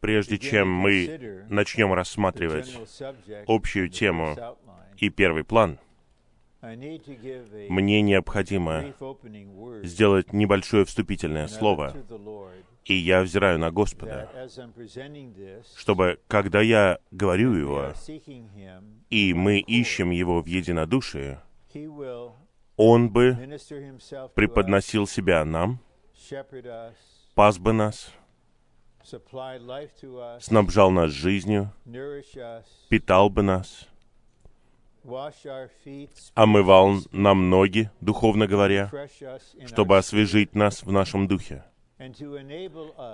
Прежде чем мы начнем рассматривать общую тему и первый план, мне необходимо сделать небольшое вступительное слово, и я взираю на Господа, чтобы, когда я говорю Его, и мы ищем Его в единодушии, Он бы преподносил Себя нам, пас бы нас, снабжал нас жизнью, питал бы нас, омывал нам ноги, духовно говоря, чтобы освежить нас в нашем духе.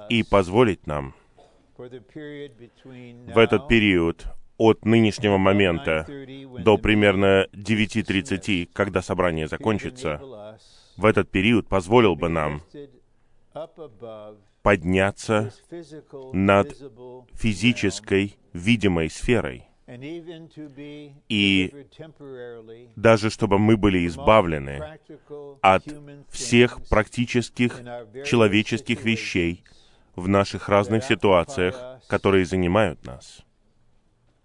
И позволить нам в этот период от нынешнего момента до примерно 9.30, когда собрание закончится, в этот период позволил бы нам подняться над физической, видимой сферой, и даже чтобы мы были избавлены от всех практических человеческих вещей в наших разных ситуациях, которые занимают нас,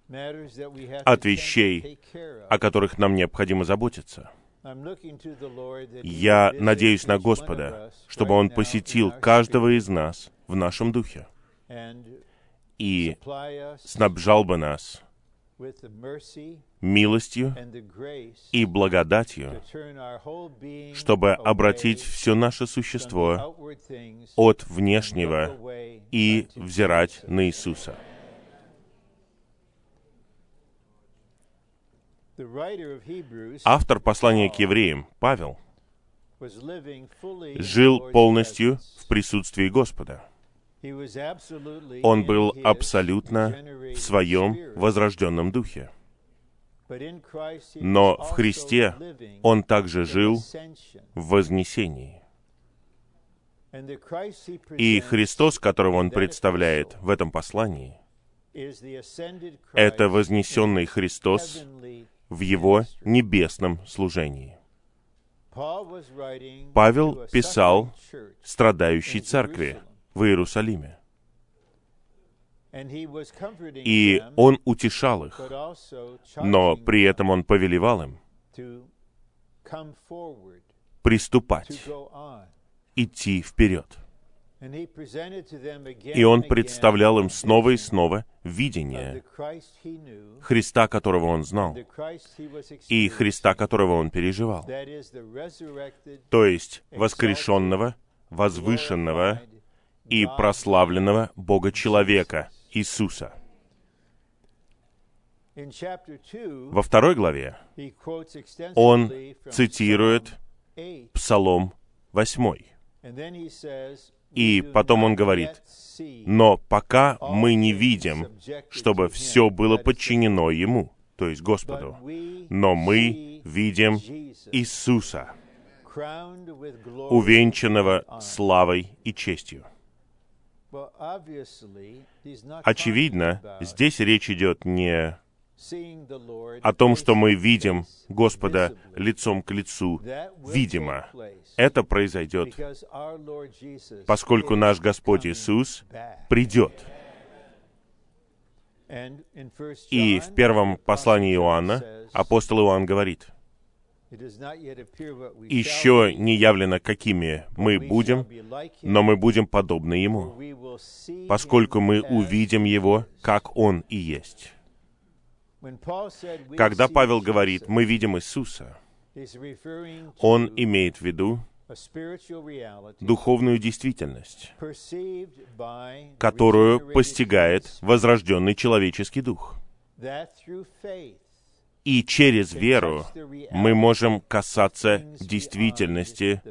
от вещей, о которых нам необходимо заботиться. Я надеюсь на Господа, чтобы Он посетил каждого из нас в нашем духе и снабжал бы нас милостью и благодатью, чтобы обратить все наше существо от внешнего и взирать на Иисуса. Автор послания к евреям, Павел, жил полностью в присутствии Господа. Он был абсолютно в своем возрожденном духе. Но в Христе Он также жил в вознесении. И Христос, которого Он представляет в этом послании, это вознесенный Христос в Его небесном служении. Павел писал страдающей церкви в Иерусалиме. И он утешал их, но при этом он повелевал им приступать, идти вперед. И он представлял им снова и снова видение Христа, которого он знал, и Христа, которого он переживал. То есть воскрешенного, возвышенного и прославленного Бога-человека, Иисуса. Во второй главе он цитирует Псалом 8. И потом он говорит, «Но пока мы не видим, чтобы все было подчинено Ему, то есть Господу, но мы видим Иисуса, увенчанного славой и честью». Очевидно, здесь речь идет не о том, что мы видим Господа лицом к лицу, видимо. Это произойдет, поскольку наш Господь Иисус придет. И в первом послании Иоанна апостол Иоанн говорит, еще не явлено, какими мы будем, но мы будем подобны Ему, поскольку мы увидим Его, как Он и есть. Когда Павел говорит, мы видим Иисуса, он имеет в виду духовную действительность, которую постигает возрожденный человеческий дух. И через веру мы можем касаться действительности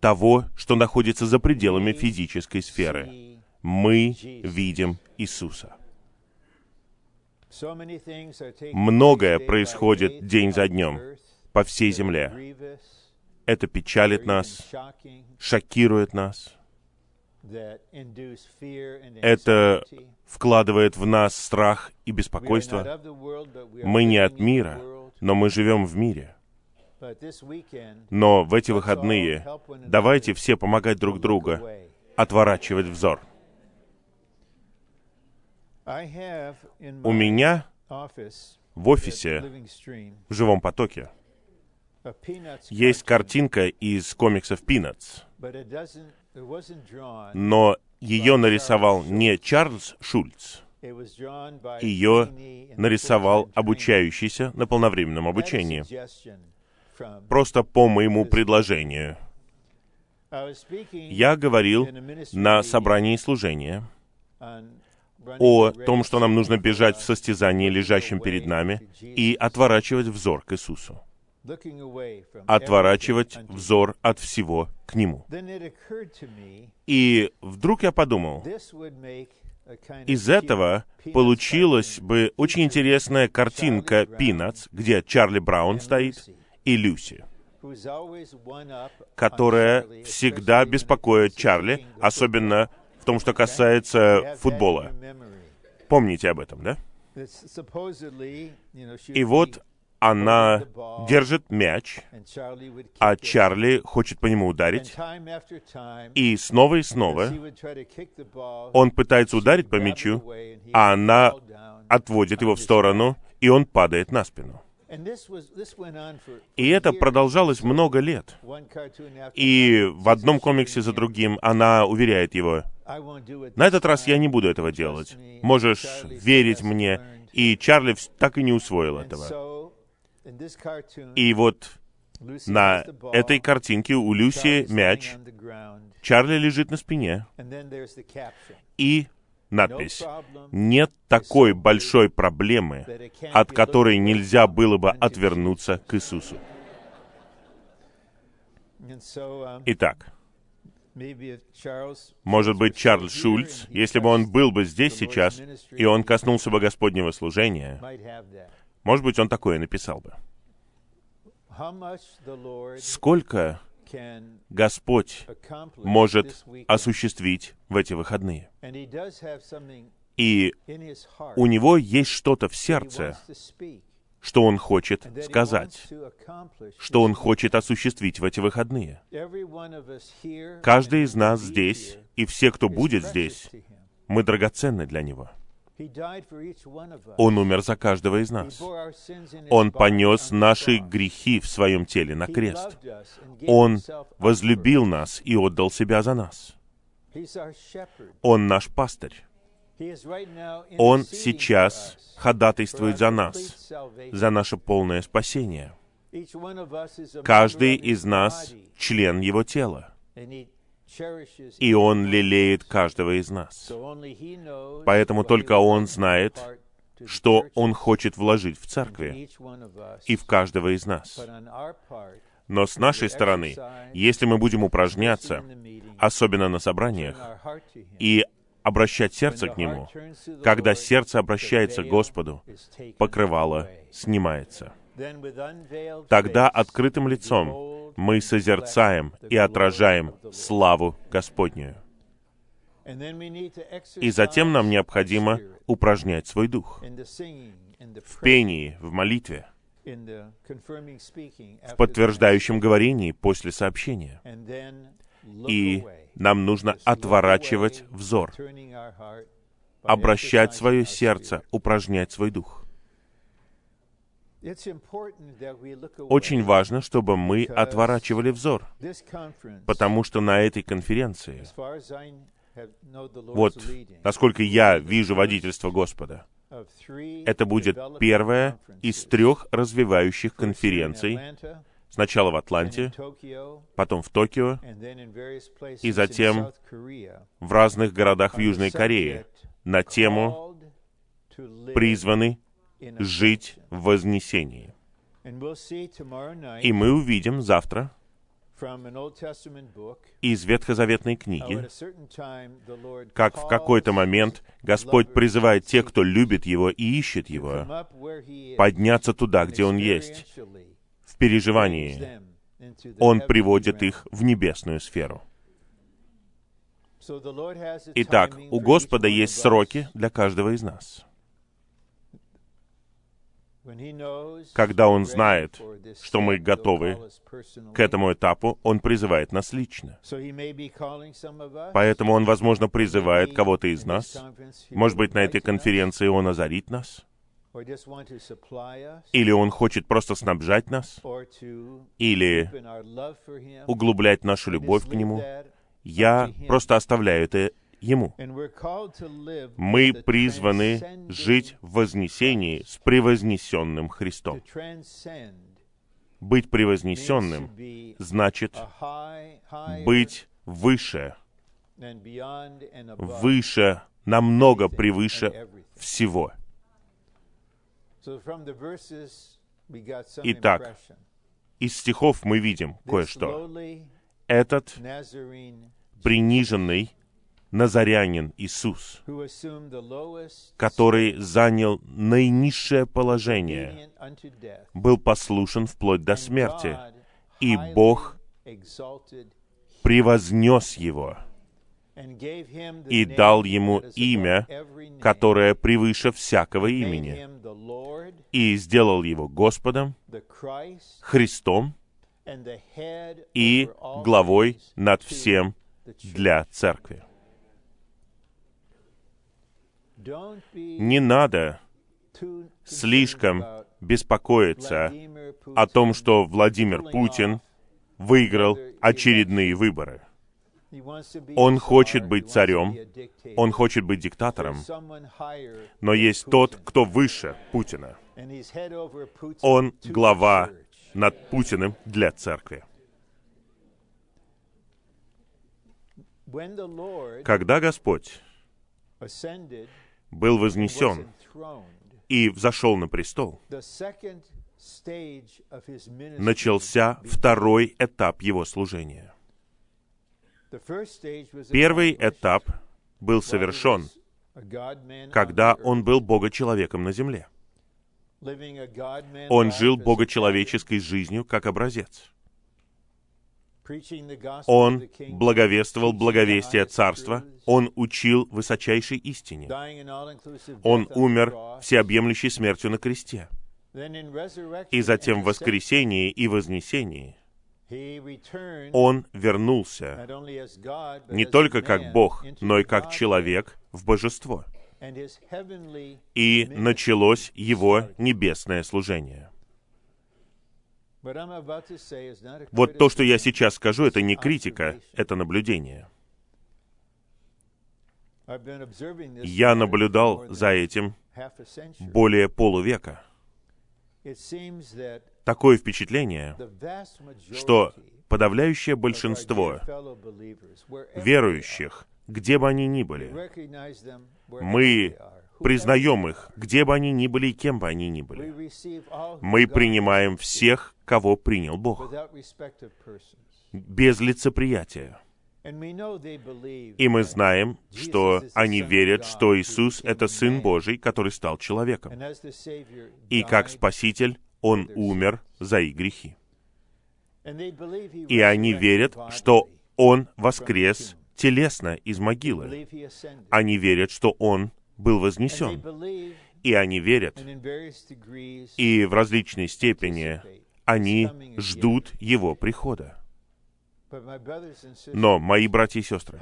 того, что находится за пределами физической сферы. Мы видим Иисуса. Многое происходит день за днем по всей земле. Это печалит нас, шокирует нас. Это вкладывает в нас страх и беспокойство. Мы не от мира, но мы живем в мире. Но в эти выходные давайте все помогать друг другу отворачивать взор У меня в офисе, в живом потоке, есть картинка из комиксов Peanuts, но ее нарисовал не Чарльз Шульц, ее нарисовал обучающийся на полновременном обучении, просто по моему предложению. Я говорил на собрании служения о том, что нам нужно бежать в состязании, лежащем перед нами, и отворачивать взор к Иисусу. Отворачивать взор от всего к Нему. И вдруг я подумал, из этого получилась бы очень интересная картинка «Пинац», где Чарли Браун стоит и Люси, которая всегда беспокоит Чарли, особенно в том, что касается футбола. Помните об этом, да? И вот она держит мяч, а Чарли хочет по нему ударить. И снова и снова он пытается ударить по мячу, а она отводит его в сторону, и он падает на спину. И это продолжалось много лет. И в одном комиксе за другим она уверяет его, на этот раз я не буду этого делать. Можешь верить мне. И Чарли так и не усвоил этого. И вот на этой картинке у Люси мяч, Чарли лежит на спине, и надпись. «Нет такой большой проблемы, от которой нельзя было бы отвернуться к Иисусу». Итак, может быть, Чарльз Шульц, если бы он был бы здесь сейчас, и он коснулся бы Господнего служения, может быть, он такое написал бы. Сколько Господь может осуществить в эти выходные. И у него есть что-то в сердце, что он хочет сказать, что он хочет осуществить в эти выходные. Каждый из нас здесь, и все, кто будет здесь, мы драгоценны для него. Он умер за каждого из нас. Он понес наши грехи в своем теле на крест. Он возлюбил нас и отдал себя за нас. Он наш пастырь. Он сейчас ходатайствует за нас, за наше полное спасение. Каждый из нас — член Его тела. И Он лелеет каждого из нас. Поэтому только Он знает, что Он хочет вложить в церкви и в каждого из нас. Но с нашей стороны, если мы будем упражняться, особенно на собраниях, и обращать сердце к Нему, когда сердце обращается к Господу, покрывало снимается. Тогда открытым лицом мы созерцаем и отражаем славу Господнюю. И затем нам необходимо упражнять свой дух в пении, в молитве, в подтверждающем говорении после сообщения. И нам нужно отворачивать взор, обращать свое сердце, упражнять свой дух. Очень важно, чтобы мы отворачивали взор, потому что на этой конференции, вот насколько я вижу водительство Господа, это будет первая из трех развивающих конференций, сначала в Атланте, потом в Токио, и затем в разных городах в Южной Корее на тему «Призваны жить в вознесении. И мы увидим завтра из Ветхозаветной книги, как в какой-то момент Господь призывает тех, кто любит Его и ищет Его, подняться туда, где Он есть, в переживании. Он приводит их в небесную сферу. Итак, у Господа есть сроки для каждого из нас — Когда Он знает, что мы готовы к этому этапу, Он призывает нас лично. Поэтому Он, возможно, призывает кого-то из нас. Может быть, на этой конференции Он озарит нас. Или Он хочет просто снабжать нас. Или углублять нашу любовь к Нему. Я просто оставляю это Ему. Мы призваны жить в вознесении с превознесенным Христом. Быть превознесенным значит быть выше, выше, намного превыше всего. Итак, из стихов мы видим кое-что. Этот приниженный Назарянин Иисус, который занял наинизшее положение, был послушен вплоть до смерти, и Бог превознес его и дал ему имя, которое превыше всякого имени, и сделал его Господом, Христом и главой над всем для церкви. Не надо слишком беспокоиться о том, что Владимир Путин выиграл очередные выборы. Он хочет быть царем, он хочет быть диктатором, но есть тот, кто выше Путина. Он глава над Путиным для церкви. Когда Господь был вознесен и взошел на престол, начался второй этап его служения. Первый этап был совершен, когда он был Бога-человеком на земле. Он жил богочеловеческой жизнью как образец. Он благовествовал благовестие Царства, Он учил высочайшей истине. Он умер всеобъемлющей смертью на кресте. И затем в воскресении и вознесении Он вернулся не только как Бог, но и как человек в божество. И началось Его небесное служение. Вот то, что я сейчас скажу, это не критика, это наблюдение. Я наблюдал за этим более полувека. Такое впечатление, что подавляющее большинство верующих, где бы они ни были, мы признаем их, где бы они ни были и кем бы они ни были. Мы принимаем всех, кого принял Бог, без лицеприятия. И мы знаем, что они верят, что Иисус — это Сын Божий, который стал человеком. И как Спаситель Он умер за их грехи. И они верят, что Он воскрес телесно из могилы. Они верят, что Он был вознесен. И они верят, и в различной степени они ждут Его прихода. Но, мои братья и сестры,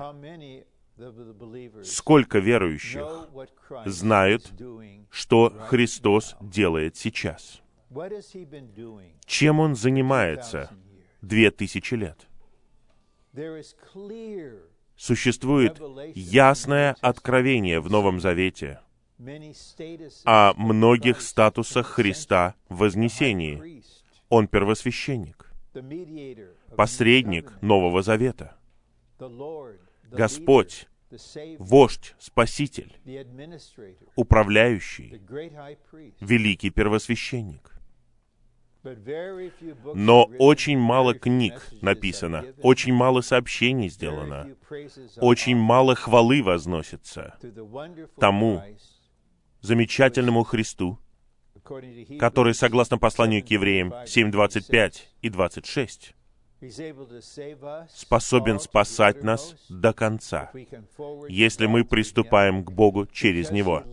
сколько верующих знают, что Христос делает сейчас? Чем Он занимается две тысячи лет? Существует ясное откровение в Новом Завете о многих статусах Христа в вознесении. Он первосвященник, посредник Нового Завета, Господь, вождь, спаситель, управляющий, великий первосвященник. Но очень мало книг написано, очень мало сообщений сделано, очень мало хвалы возносится тому замечательному Христу, который, согласно посланию к евреям 7.25 и 26, способен спасать нас до конца, если мы приступаем к Богу через Него,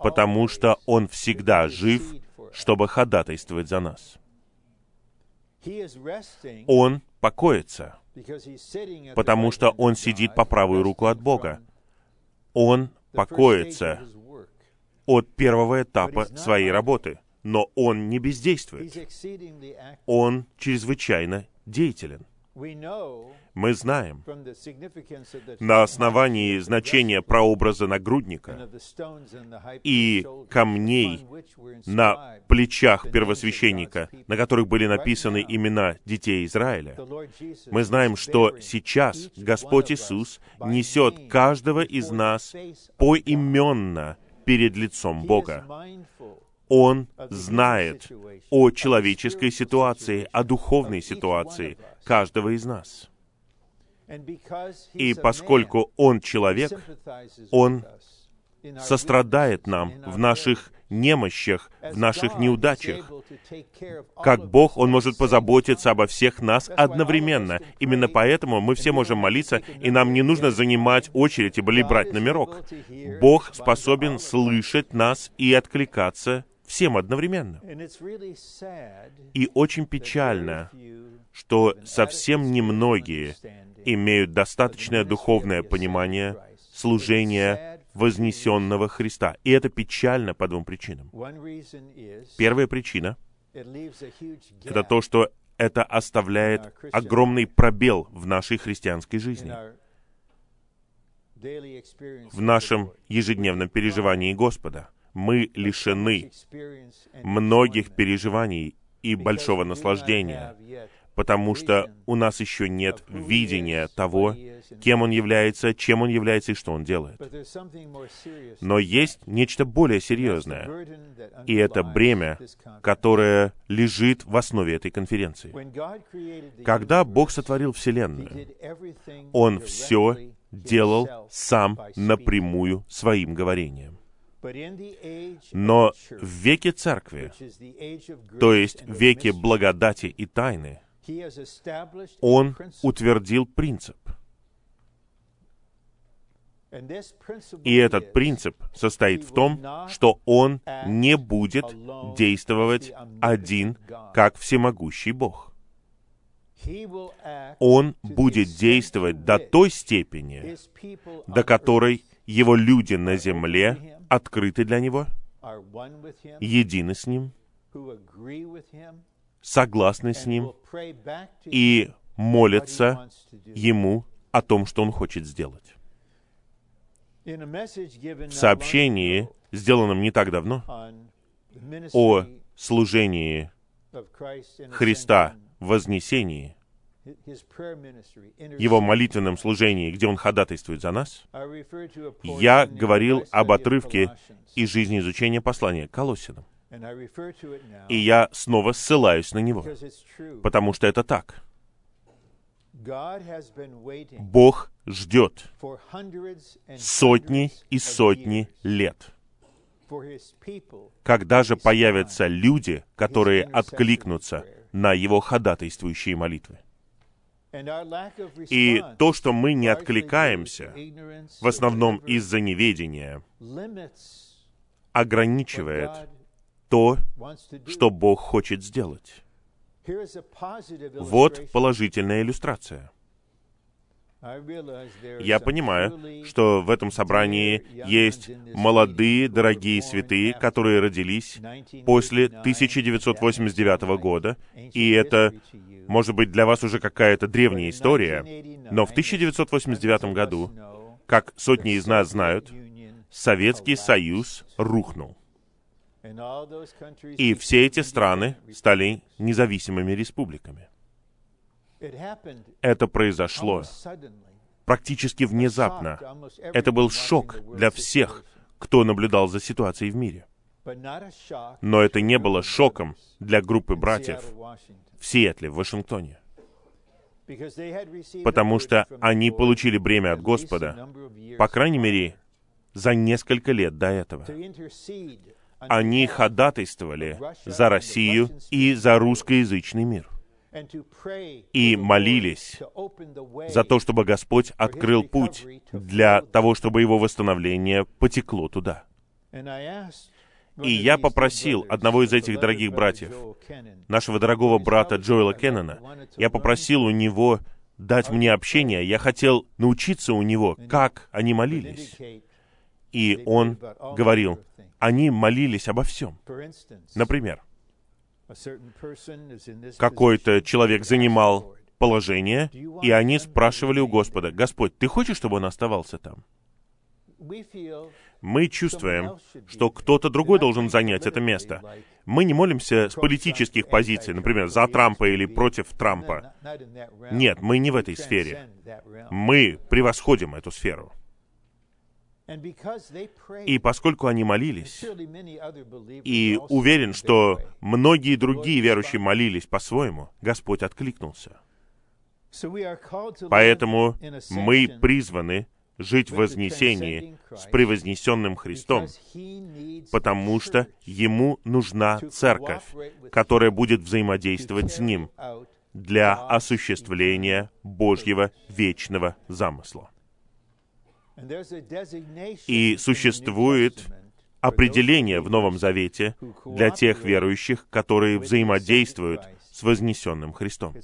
потому что Он всегда жив чтобы ходатайствовать за нас. Он покоится, потому что он сидит по правую руку от Бога. Он покоится от первого этапа своей работы, но он не бездействует. Он чрезвычайно деятелен. Мы знаем на основании значения прообраза нагрудника и камней на плечах первосвященника, на которых были написаны имена детей Израиля, мы знаем, что сейчас Господь Иисус несет каждого из нас поименно перед лицом Бога. Он знает о человеческой ситуации, о духовной ситуации каждого из нас. И поскольку Он человек, Он сострадает нам в наших немощах, в наших неудачах. Как Бог, Он может позаботиться обо всех нас одновременно. Именно поэтому мы все можем молиться, и нам не нужно занимать очередь или брать номерок. Бог способен слышать нас и откликаться всем одновременно. И очень печально, что совсем немногие имеют достаточное духовное понимание служения вознесенного Христа. И это печально по двум причинам. Первая причина — это то, что это оставляет огромный пробел в нашей христианской жизни, в нашем ежедневном переживании Господа — мы лишены многих переживаний и большого наслаждения, потому что у нас еще нет видения того, кем Он является, чем Он является и что Он делает. Но есть нечто более серьезное, и это бремя, которое лежит в основе этой конференции. Когда Бог сотворил Вселенную, Он все делал сам напрямую своим говорением. Но в веке церкви, то есть в веке благодати и тайны, он утвердил принцип. И этот принцип состоит в том, что он не будет действовать один, как всемогущий Бог. Он будет действовать до той степени, до которой его люди на земле открыты для Него, едины с Ним, согласны с Ним и молятся Ему о том, что Он хочет сделать. В сообщении, сделанном не так давно, о служении Христа в вознесении, его молитвенном служении, где он ходатайствует за нас, я говорил об отрывке из жизни изучения послания к Колоссянам. И я снова ссылаюсь на него, потому что это так. Бог ждет сотни и сотни лет. Когда же появятся люди, которые откликнутся на его ходатайствующие молитвы? И то, что мы не откликаемся, в основном из-за неведения, ограничивает то, что Бог хочет сделать. Вот положительная иллюстрация. Я понимаю, что в этом собрании есть молодые, дорогие святые, которые родились после 1989 года, и это, может быть, для вас уже какая-то древняя история, но в 1989 году, как сотни из нас знают, Советский Союз рухнул. И все эти страны стали независимыми республиками. Это произошло практически внезапно. Это был шок для всех, кто наблюдал за ситуацией в мире. Но это не было шоком для группы братьев в Сиэтле, в Вашингтоне. Потому что они получили бремя от Господа, по крайней мере, за несколько лет до этого. Они ходатайствовали за Россию и за русскоязычный мир и молились за то, чтобы Господь открыл путь для того, чтобы его восстановление потекло туда. И я попросил одного из этих дорогих братьев, нашего дорогого брата Джоэла Кеннона, я попросил у него дать мне общение, я хотел научиться у него, как они молились. И он говорил, они молились обо всем. Например, какой-то человек занимал положение, и они спрашивали у Господа, «Господь, ты хочешь, чтобы он оставался там?» Мы чувствуем, что кто-то другой должен занять это место. Мы не молимся с политических позиций, например, за Трампа или против Трампа. Нет, мы не в этой сфере. Мы превосходим эту сферу. И поскольку они молились, и уверен, что многие другие верующие молились по-своему, Господь откликнулся. Поэтому мы призваны жить в вознесении с превознесенным Христом, потому что Ему нужна церковь, которая будет взаимодействовать с Ним для осуществления Божьего вечного замысла. И существует определение в Новом Завете для тех верующих, которые взаимодействуют с вознесенным Христом.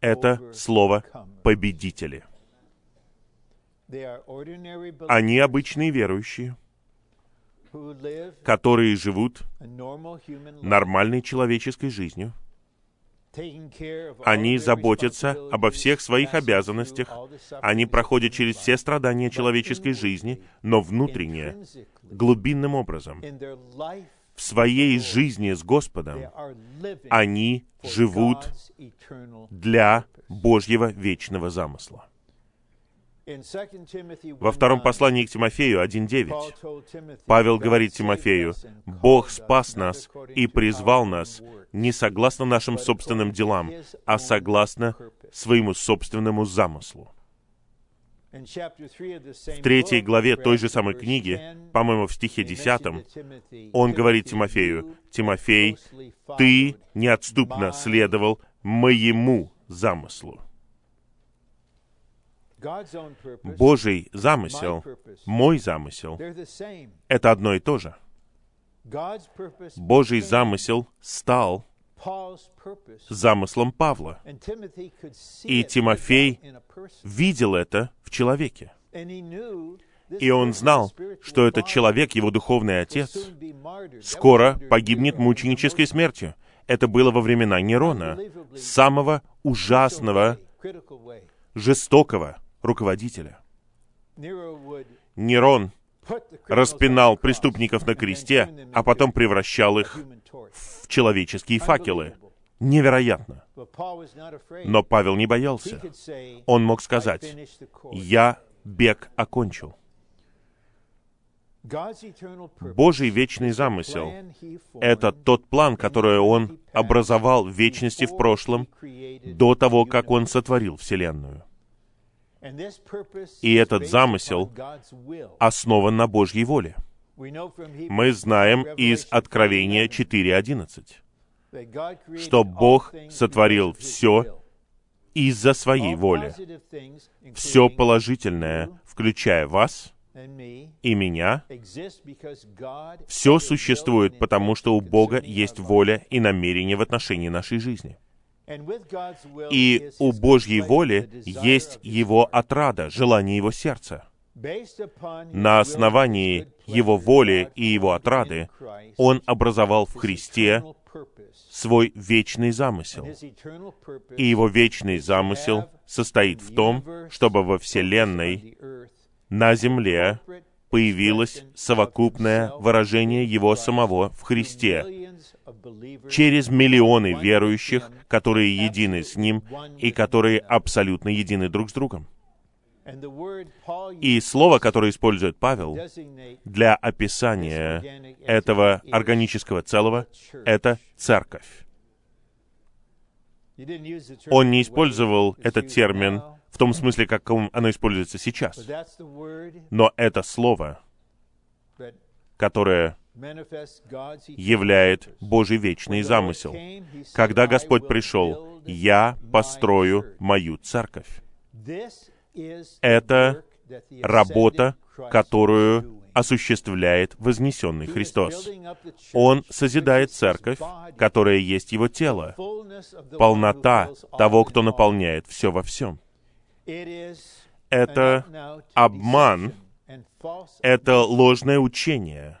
Это слово «победители». Они обычные верующие, которые живут нормальной человеческой жизнью. Они заботятся обо всех своих обязанностях. Они проходят через все страдания человеческой жизни, но внутренне, глубинным образом, в своей жизни с Господом, они живут для Божьего вечного замысла. Во втором послании к Тимофею 1.9 Павел говорит Тимофею, «Бог спас нас и призвал нас не согласно нашим собственным делам, а согласно своему собственному замыслу». В третьей главе той же самой книги, по-моему, в стихе десятом, он говорит Тимофею, «Тимофей, ты неотступно следовал моему замыслу». Божий замысел, мой замысел, это одно и то же. Божий замысел стал замыслом Павла. И Тимофей видел это в человеке. И он знал, что этот человек, его духовный отец, скоро погибнет мученической смертью. Это было во времена Нерона, самого ужасного, жестокого руководителя. Нерон распинал преступников на кресте, а потом превращал их в человеческие факелы. Невероятно. Но Павел не боялся. Он мог сказать, «Я бег окончил». Божий вечный замысел — это тот план, который Он образовал в вечности в прошлом, до того, как Он сотворил Вселенную. И этот замысел основан на Божьей воле. Мы знаем из Откровения 4.11, что Бог сотворил все из-за своей воли. Все положительное, включая вас и меня, все существует, потому что у Бога есть воля и намерение в отношении нашей жизни. И у Божьей воли есть Его отрада, желание Его сердца. На основании Его воли и Его отрады Он образовал в Христе свой вечный замысел. И Его вечный замысел состоит в том, чтобы во Вселенной, на Земле, появилось совокупное выражение Его самого в Христе, через миллионы верующих, которые едины с Ним и которые абсолютно едины друг с другом. И слово, которое использует Павел для описания этого органического целого, это церковь. Он не использовал этот термин в том смысле, как оно используется сейчас. Но это слово, которое являет Божий вечный замысел. Когда Господь пришел, «Я построю мою церковь». Это работа, которую осуществляет вознесенный Христос. Он созидает церковь, которая есть Его тело, полнота того, кто наполняет все во всем. Это обман, это ложное учение,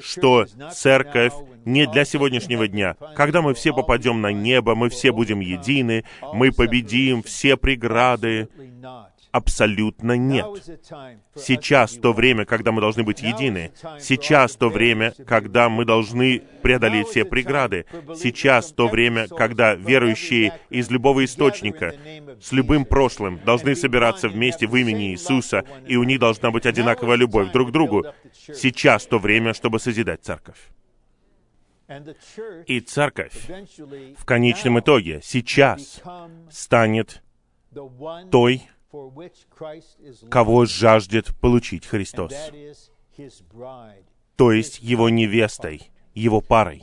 что церковь не для сегодняшнего дня. Когда мы все попадем на небо, мы все будем едины, мы победим все преграды. Абсолютно нет. Сейчас то время, когда мы должны быть едины. Сейчас то время, когда мы должны преодолеть все преграды. Сейчас то время, когда верующие из любого источника, с любым прошлым, должны собираться вместе в имени Иисуса, и у них должна быть одинаковая любовь друг к другу. Сейчас то время, чтобы созидать церковь. И церковь в конечном итоге сейчас станет той, кого жаждет получить Христос, то есть Его невестой, Его парой.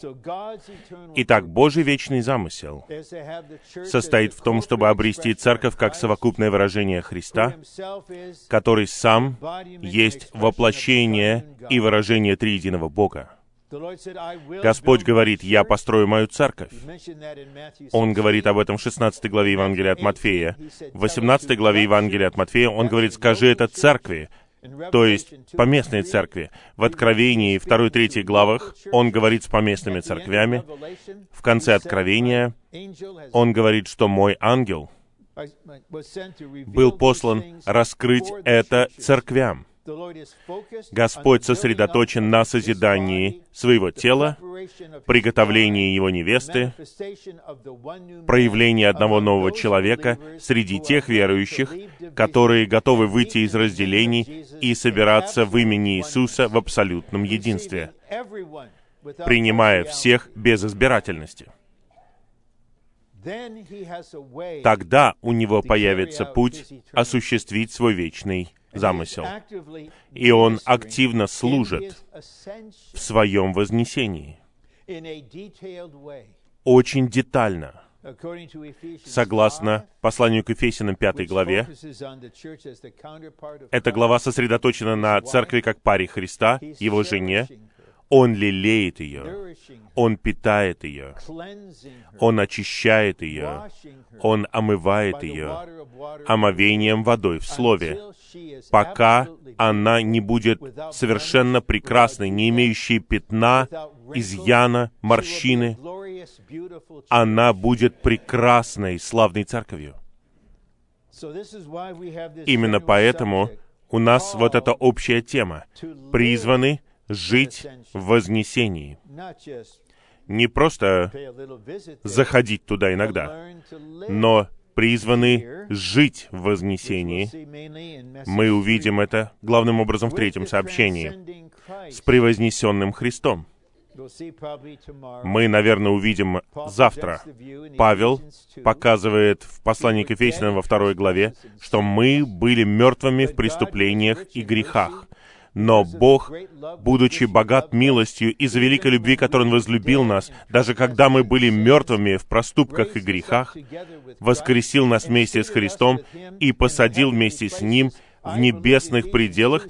Итак, Божий вечный замысел состоит в том, чтобы обрести церковь как совокупное выражение Христа, который сам есть воплощение и выражение триединого Бога. Господь говорит, «Я построю мою церковь». Он говорит об этом в 16 главе Евангелия от Матфея. В 18 главе Евангелия от Матфея он говорит, «Скажи это церкви», то есть поместной церкви. В Откровении 2-3 главах он говорит с поместными церквями. В конце Откровения он говорит, что «мой ангел» был послан раскрыть это церквям. Господь сосредоточен на созидании своего тела, приготовлении его невесты, проявлении одного нового человека среди тех верующих, которые готовы выйти из разделений и собираться в имени Иисуса в абсолютном единстве, принимая всех без избирательности. Тогда у него появится путь осуществить свой вечный замысел. И он активно служит в своем вознесении. Очень детально. Согласно посланию к Ефесиным 5 главе, эта глава сосредоточена на церкви как паре Христа, его жене, он лелеет ее, Он питает ее, Он очищает ее, Он омывает ее омовением водой в Слове, пока она не будет совершенно прекрасной, не имеющей пятна, изъяна, морщины, она будет прекрасной, славной церковью. Именно поэтому у нас вот эта общая тема. Призваны жить в вознесении. Не просто заходить туда иногда, но призваны жить в вознесении. Мы увидим это главным образом в третьем сообщении с превознесенным Христом. Мы, наверное, увидим завтра. Павел показывает в послании к Ефесянам во второй главе, что мы были мертвыми в преступлениях и грехах. Но Бог, будучи богат милостью из-за великой любви, которой Он возлюбил нас, даже когда мы были мертвыми в проступках и грехах, воскресил нас вместе с Христом и посадил вместе с Ним в небесных пределах,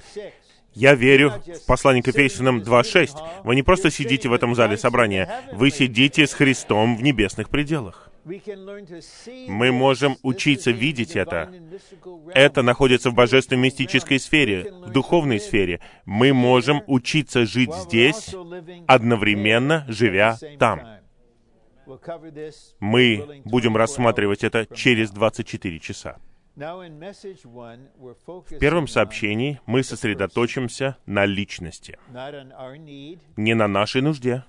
я верю в послание к Ефесянам 2.6. Вы не просто сидите в этом зале собрания, вы сидите с Христом в небесных пределах. Мы можем учиться видеть это. Это находится в божественной мистической сфере, в духовной сфере. Мы можем учиться жить здесь, одновременно живя там. Мы будем рассматривать это через 24 часа. В первом сообщении мы сосредоточимся на личности, не на нашей нужде,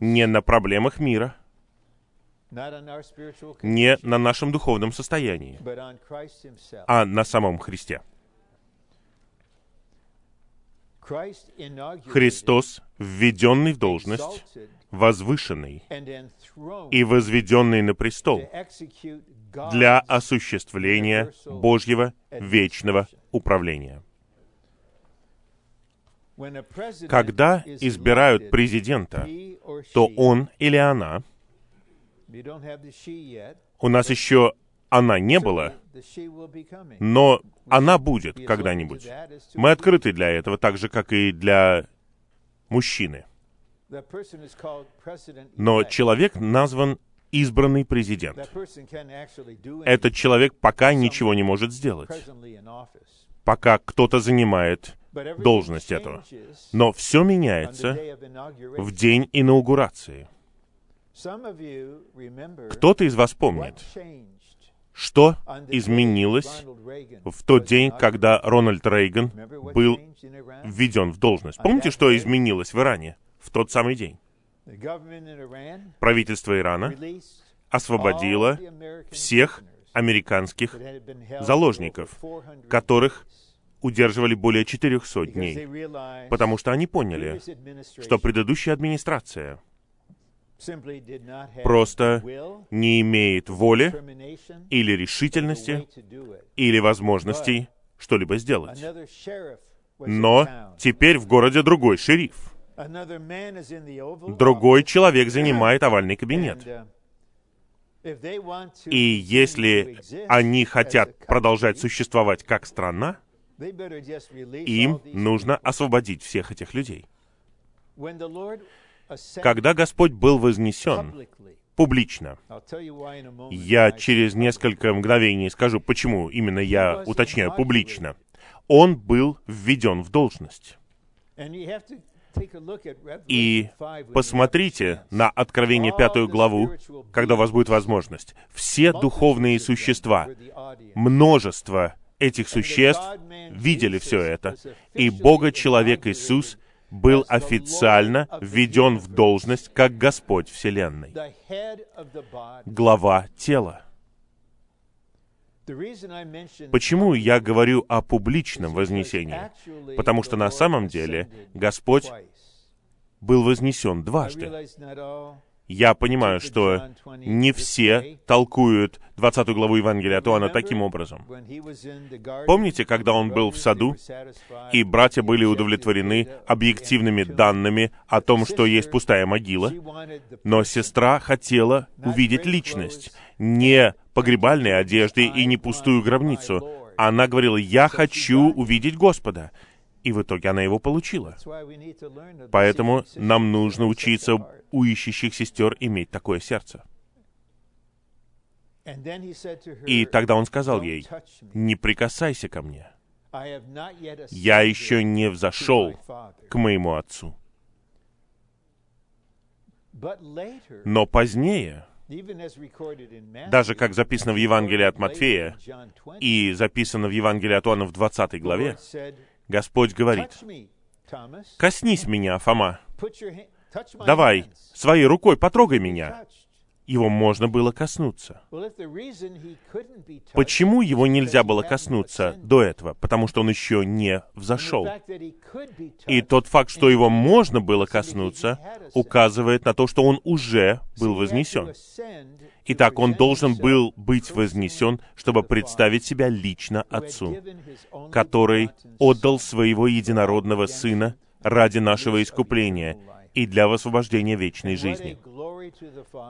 не на проблемах мира, не на нашем духовном состоянии, а на самом Христе. Христос, введенный в должность, возвышенный и возведенный на престол для осуществления Божьего вечного управления. Когда избирают президента, то он или она — у нас еще она не была, но она будет когда-нибудь. Мы открыты для этого, так же, как и для мужчины. Но человек назван избранный президент. Этот человек пока ничего не может сделать, пока кто-то занимает должность эту. Но все меняется в день инаугурации. Кто-то из вас помнит, что изменилось в тот день, когда Рональд Рейган был введен в должность. Помните, что изменилось в Иране в тот самый день? Правительство Ирана освободило всех американских заложников, которых удерживали более 400 дней, потому что они поняли, что предыдущая администрация просто не имеет воли или решительности или возможностей что-либо сделать. Но теперь в городе другой шериф. Другой человек занимает овальный кабинет. И если они хотят продолжать существовать как страна, им нужно освободить всех этих людей. Когда Господь был вознесен публично, я через несколько мгновений скажу, почему именно я уточняю публично, Он был введен в должность. И посмотрите на Откровение пятую главу, когда у вас будет возможность. Все духовные существа, множество этих существ видели все это, и Бога-человек Иисус был официально введен в должность как Господь Вселенной, глава тела. Почему я говорю о публичном вознесении? Потому что на самом деле Господь был вознесен дважды. Я понимаю, что не все толкуют 20 главу Евангелия от Иоанна таким образом. Помните, когда он был в саду, и братья были удовлетворены объективными данными о том, что есть пустая могила, но сестра хотела увидеть личность, не погребальные одежды и не пустую гробницу. Она говорила, «Я хочу увидеть Господа». И в итоге она его получила. Поэтому нам нужно учиться у ищущих сестер иметь такое сердце. И тогда он сказал ей, «Не прикасайся ко мне. Я еще не взошел к моему отцу». Но позднее, даже как записано в Евангелии от Матфея и записано в Евангелии от Иоанна в 20 главе, Господь говорит, «Коснись меня, Фома, давай, своей рукой потрогай меня». Его можно было коснуться. Почему его нельзя было коснуться до этого? Потому что он еще не взошел. И тот факт, что его можно было коснуться, указывает на то, что он уже был вознесен. Итак, он должен был быть вознесен, чтобы представить себя лично Отцу, который отдал своего единородного Сына ради нашего искупления и для высвобождения вечной жизни.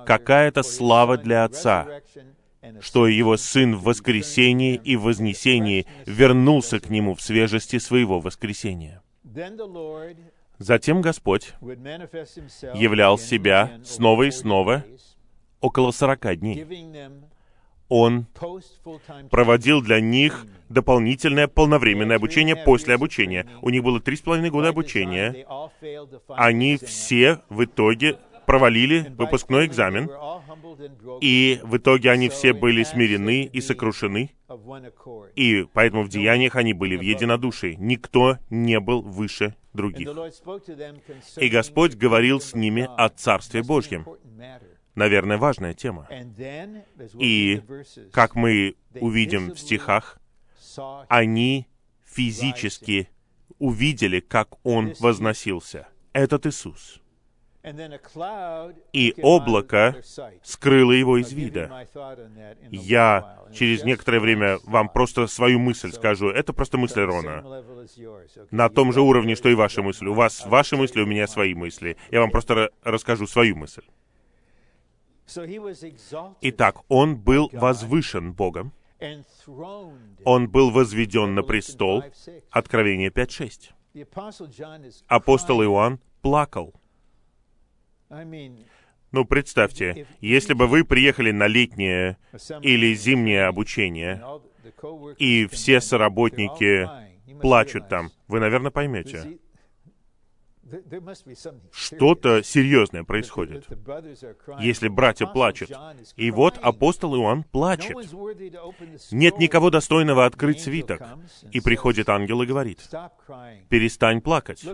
Какая это слава для Отца, что Его Сын в воскресении и в вознесении вернулся к Нему в свежести своего воскресения. Затем Господь являл себя снова и снова около сорока дней. Он проводил для них дополнительное полновременное обучение после обучения. У них было три с половиной года обучения. Они все в итоге провалили выпускной экзамен, и в итоге они все были смирены и сокрушены, и поэтому в деяниях они были в единодушии. Никто не был выше других. И Господь говорил с ними о Царстве Божьем наверное, важная тема. И, как мы увидим в стихах, они физически увидели, как Он возносился. Этот Иисус. И облако скрыло его из вида. Я через некоторое время вам просто свою мысль скажу. Это просто мысль Рона. На том же уровне, что и ваша мысль. У вас ваши мысли, у меня свои мысли. Я вам просто расскажу свою мысль. Итак, он был возвышен Богом, он был возведен на престол, Откровение 5.6. Апостол Иоанн плакал. Ну, представьте, если бы вы приехали на летнее или зимнее обучение, и все соработники плачут там, вы, наверное, поймете. Что-то серьезное происходит, если братья плачут. И вот апостол Иоанн плачет. Нет никого достойного открыть свиток. И приходит ангел и говорит, «Перестань плакать.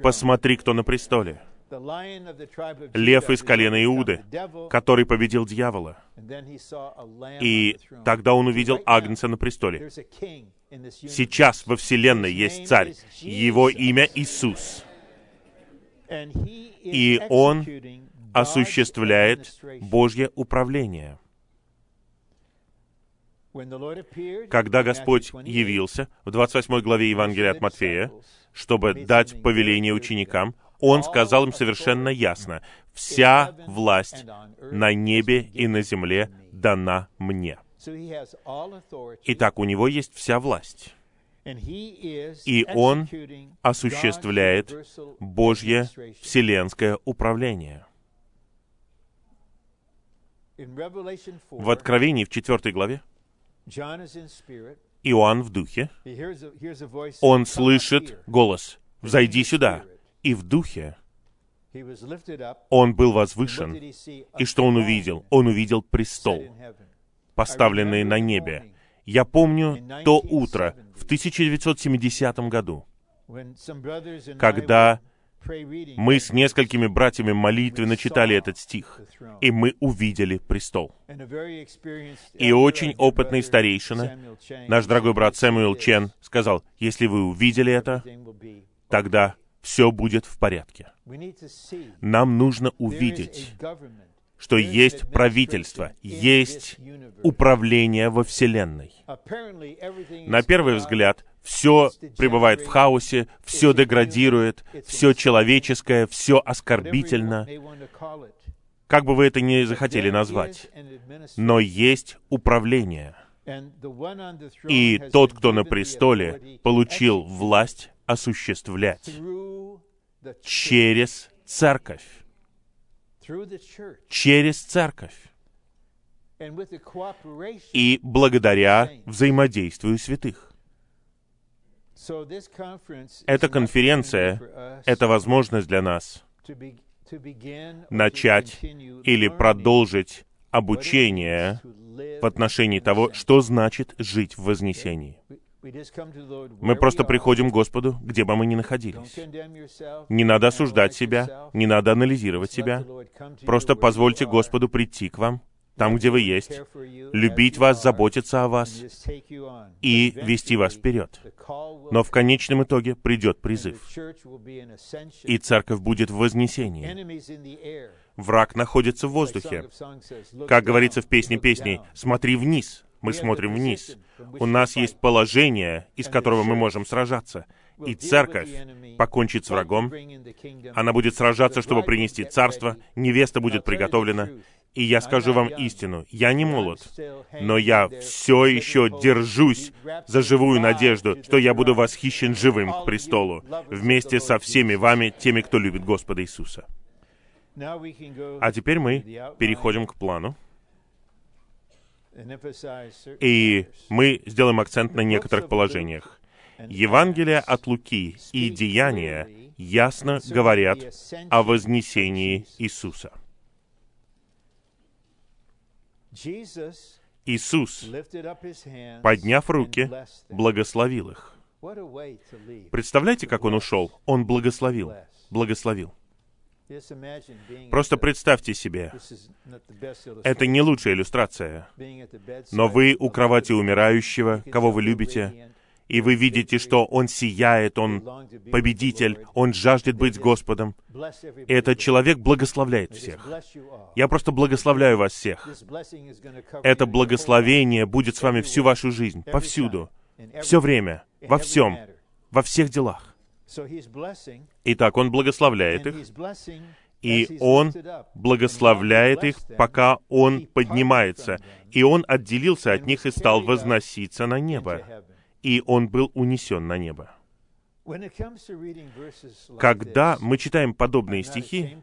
Посмотри, кто на престоле. Лев из колена Иуды, который победил дьявола. И тогда он увидел Агнца на престоле. Сейчас во Вселенной есть царь. Его имя Иисус и Он осуществляет Божье управление. Когда Господь явился в 28 главе Евангелия от Матфея, чтобы дать повеление ученикам, Он сказал им совершенно ясно, «Вся власть на небе и на земле дана мне». Итак, у Него есть вся власть и Он осуществляет Божье вселенское управление. В Откровении в 4 главе Иоанн в духе, он слышит голос «Взойди сюда!» И в духе он был возвышен. И что он увидел? Он увидел престол, поставленный на небе. Я помню то утро в 1970 году, когда мы с несколькими братьями молитвенно читали этот стих, и мы увидели престол. И очень опытный старейшина, наш дорогой брат Сэмюэл Чен, сказал, если вы увидели это, тогда все будет в порядке. Нам нужно увидеть, что есть правительство, есть управление во Вселенной. На первый взгляд, все пребывает в хаосе, все деградирует, все человеческое, все оскорбительно, как бы вы это ни захотели назвать. Но есть управление. И тот, кто на престоле, получил власть осуществлять через церковь через церковь и благодаря взаимодействию святых. Эта конференция — это возможность для нас начать или продолжить обучение в отношении того, что значит жить в Вознесении. Мы просто приходим к Господу, где бы мы ни находились. Не надо осуждать себя, не надо анализировать себя. Просто позвольте Господу прийти к вам, там, где вы есть, любить вас, заботиться о вас и вести вас вперед. Но в конечном итоге придет призыв, и церковь будет в вознесении. Враг находится в воздухе. Как говорится в песне песней, «Смотри вниз, мы смотрим вниз. У нас есть положение, из которого мы можем сражаться. И церковь покончит с врагом. Она будет сражаться, чтобы принести царство. Невеста будет приготовлена. И я скажу вам истину, я не молод, но я все еще держусь за живую надежду, что я буду восхищен живым к престолу, вместе со всеми вами, теми, кто любит Господа Иисуса. А теперь мы переходим к плану. И мы сделаем акцент на некоторых положениях. Евангелие от Луки и Деяния ясно говорят о вознесении Иисуса. Иисус, подняв руки, благословил их. Представляете, как Он ушел? Он благословил. Благословил. Просто представьте себе, это не лучшая иллюстрация, но вы у кровати умирающего, кого вы любите, и вы видите, что Он сияет, Он победитель, Он жаждет быть Господом. И этот человек благословляет всех. Я просто благословляю вас всех. Это благословение будет с вами всю вашу жизнь, повсюду, все время, во всем, во всех делах. Итак, Он благословляет их, И Он благословляет их, пока Он поднимается. И Он отделился от них и стал возноситься на небо. И Он был унесен на небо. Когда мы читаем подобные стихи,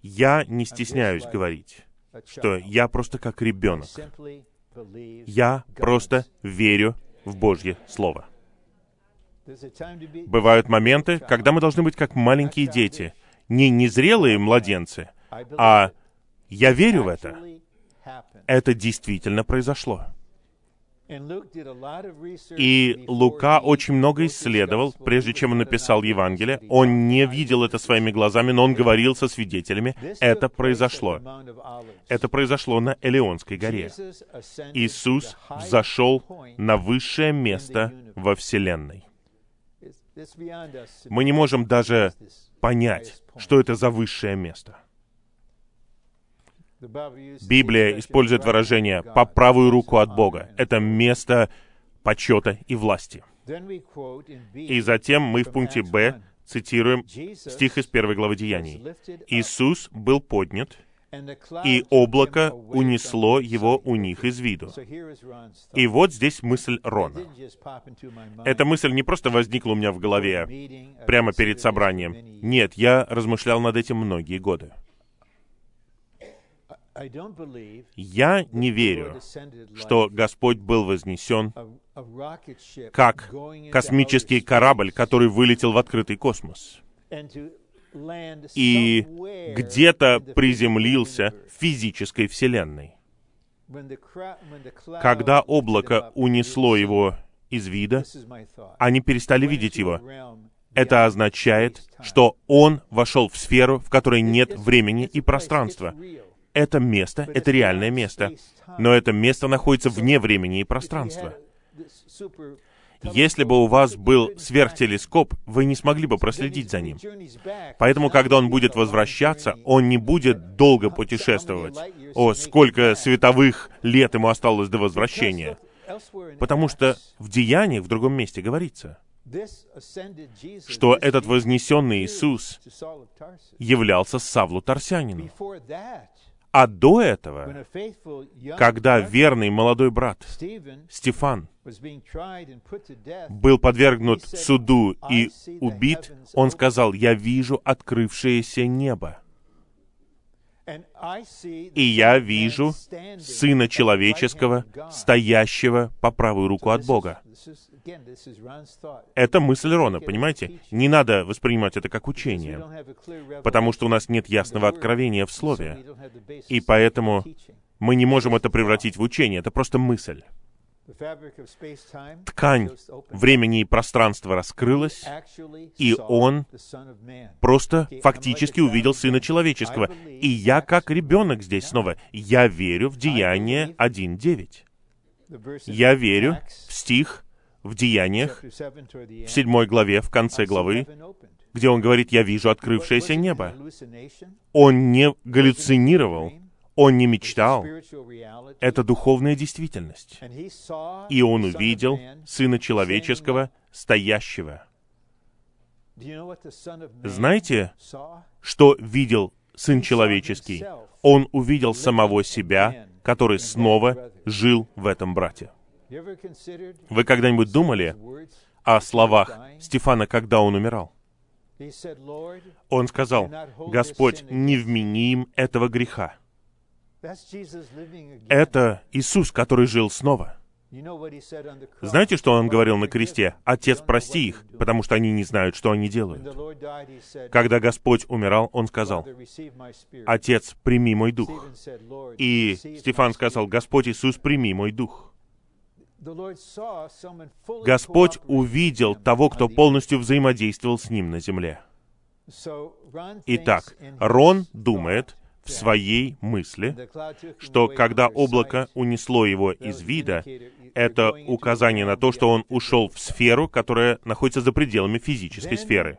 я не стесняюсь говорить, что я просто как ребенок. Я просто верю в Божье Слово. Бывают моменты, когда мы должны быть как маленькие дети, не незрелые младенцы, а я верю в это. Это действительно произошло. И Лука очень много исследовал, прежде чем он написал Евангелие. Он не видел это своими глазами, но он говорил со свидетелями. Это произошло. Это произошло на Элеонской горе. Иисус взошел на высшее место во Вселенной. Мы не можем даже понять, что это за высшее место. Библия использует выражение «по правую руку от Бога». Это место почета и власти. И затем мы в пункте «Б» цитируем стих из первой главы Деяний. «Иисус был поднят, и облако унесло его у них из виду. И вот здесь мысль Рона. Эта мысль не просто возникла у меня в голове прямо перед собранием. Нет, я размышлял над этим многие годы. Я не верю, что Господь был вознесен как космический корабль, который вылетел в открытый космос и где-то приземлился в физической вселенной. Когда облако унесло его из вида, они перестали видеть его. Это означает, что он вошел в сферу, в которой нет времени и пространства. Это место, это реальное место, но это место находится вне времени и пространства. Если бы у вас был сверхтелескоп, вы не смогли бы проследить за ним. Поэтому, когда он будет возвращаться, он не будет долго путешествовать. О, сколько световых лет ему осталось до возвращения. Потому что в Деяниях в другом месте говорится, что этот вознесенный Иисус являлся Савлу Тарсянину. А до этого, когда верный молодой брат Стефан был подвергнут суду и убит, он сказал, «Я вижу открывшееся небо, и я вижу Сына Человеческого, стоящего по правую руку от Бога». Это мысль Рона, понимаете? Не надо воспринимать это как учение, потому что у нас нет ясного откровения в Слове, и поэтому мы не можем это превратить в учение, это просто мысль. Ткань времени и пространства раскрылась, и он просто фактически увидел Сына Человеческого. И я, как ребенок здесь снова, я верю в Деяние 1.9. Я верю в стих в Деяниях, в седьмой главе, в конце главы, где он говорит, «Я вижу открывшееся небо». Он не галлюцинировал, он не мечтал. Это духовная действительность. И он увидел Сына Человеческого, стоящего. Знаете, что видел Сын Человеческий? Он увидел самого себя, который снова жил в этом брате. Вы когда-нибудь думали о словах Стефана, когда он умирал? Он сказал, «Господь, не вмени им этого греха». Это Иисус, который жил снова. Знаете, что Он говорил на кресте? «Отец, прости их, потому что они не знают, что они делают». Когда Господь умирал, Он сказал, «Отец, прими мой дух». И Стефан сказал, «Господь Иисус, прими мой дух». Господь увидел того, кто полностью взаимодействовал с ним на земле. Итак, Рон думает в своей мысли, что когда облако унесло его из вида, это указание на то, что он ушел в сферу, которая находится за пределами физической сферы.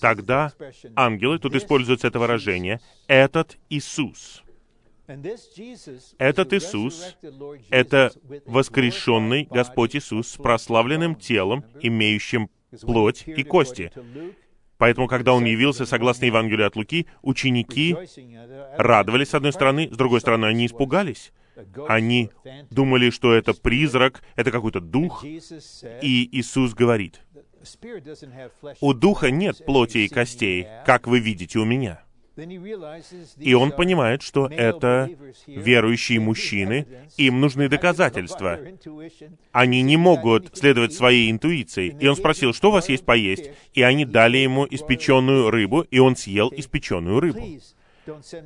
Тогда ангелы, тут используется это выражение, этот Иисус — этот Иисус — это воскрешенный Господь Иисус с прославленным телом, имеющим плоть и кости. Поэтому, когда он явился, согласно Евангелию от Луки, ученики радовались с одной стороны, с другой стороны, они испугались. Они думали, что это призрак, это какой-то дух. И Иисус говорит, у духа нет плоти и костей, как вы видите у меня. И он понимает, что это верующие мужчины, им нужны доказательства. Они не могут следовать своей интуиции. И он спросил, что у вас есть поесть? И они дали ему испеченную рыбу, и он съел испеченную рыбу.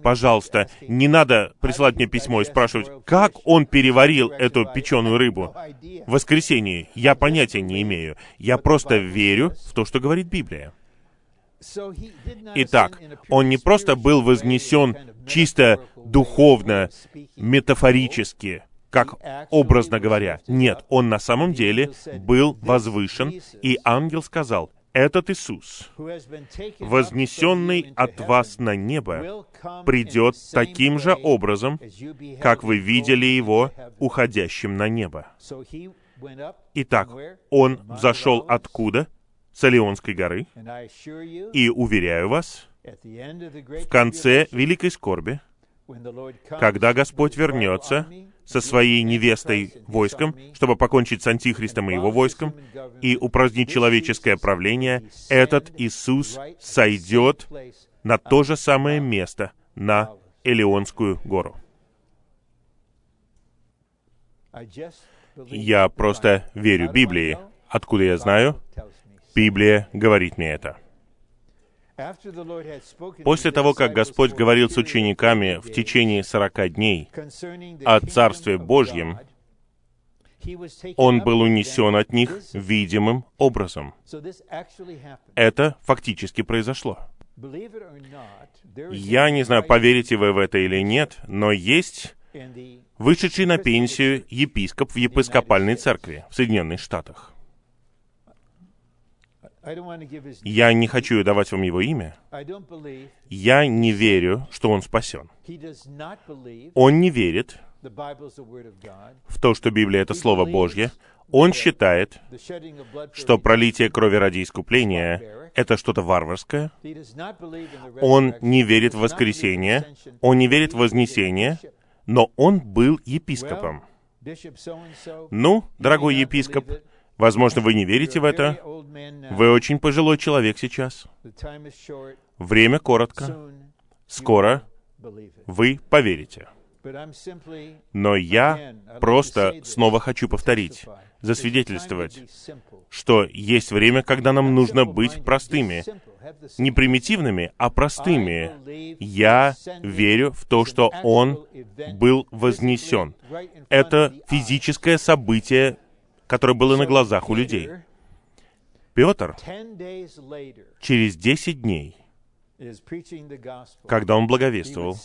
Пожалуйста, не надо присылать мне письмо и спрашивать, как он переварил эту печеную рыбу. В воскресенье я понятия не имею. Я просто верю в то, что говорит Библия. Итак, он не просто был вознесен чисто духовно, метафорически, как образно говоря. Нет, он на самом деле был возвышен, и ангел сказал, этот Иисус, вознесенный от вас на небо, придет таким же образом, как вы видели его уходящим на небо. Итак, он взошел откуда? С Алионской горы. И, уверяю вас, в конце великой скорби, когда Господь вернется со своей невестой войском, чтобы покончить с Антихристом и его войском, и упразднить человеческое правление, этот Иисус сойдет на то же самое место, на Элеонскую гору. Я просто верю Библии. Откуда я знаю? Библия говорит мне это. После того, как Господь говорил с учениками в течение сорока дней о Царстве Божьем, Он был унесен от них видимым образом. Это фактически произошло. Я не знаю, поверите вы в это или нет, но есть вышедший на пенсию епископ в епископальной церкви в Соединенных Штатах. Я не хочу давать вам его имя. Я не верю, что он спасен. Он не верит в то, что Библия — это Слово Божье. Он считает, что пролитие крови ради искупления — это что-то варварское. Он не верит в воскресение, он не верит в вознесение, но он был епископом. Ну, дорогой епископ, Возможно, вы не верите в это. Вы очень пожилой человек сейчас. Время коротко. Скоро вы поверите. Но я просто снова хочу повторить, засвидетельствовать, что есть время, когда нам нужно быть простыми. Не примитивными, а простыми. Я верю в то, что Он был вознесен. Это физическое событие которое было на глазах у людей. Петр через десять дней, когда он благовествовал,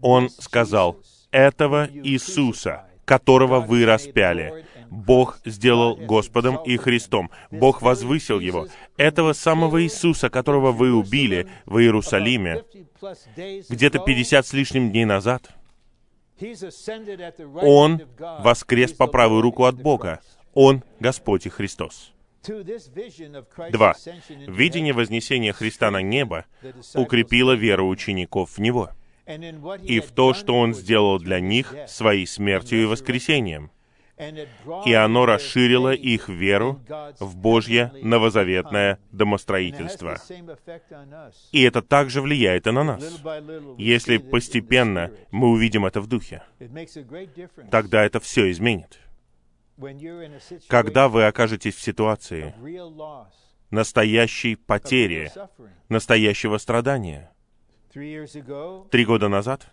он сказал, «Этого Иисуса, которого вы распяли, Бог сделал Господом и Христом. Бог возвысил Его. Этого самого Иисуса, которого вы убили в Иерусалиме, где-то 50 с лишним дней назад, Он воскрес по правую руку от Бога. Он Господь и Христос. Два. Видение вознесения Христа на небо укрепило веру учеников в Него и в то, что Он сделал для них своей смертью и воскресением. И оно расширило их веру в Божье новозаветное домостроительство. И это также влияет и на нас. Если постепенно мы увидим это в духе, тогда это все изменит. Когда вы окажетесь в ситуации настоящей потери, настоящего страдания, три года назад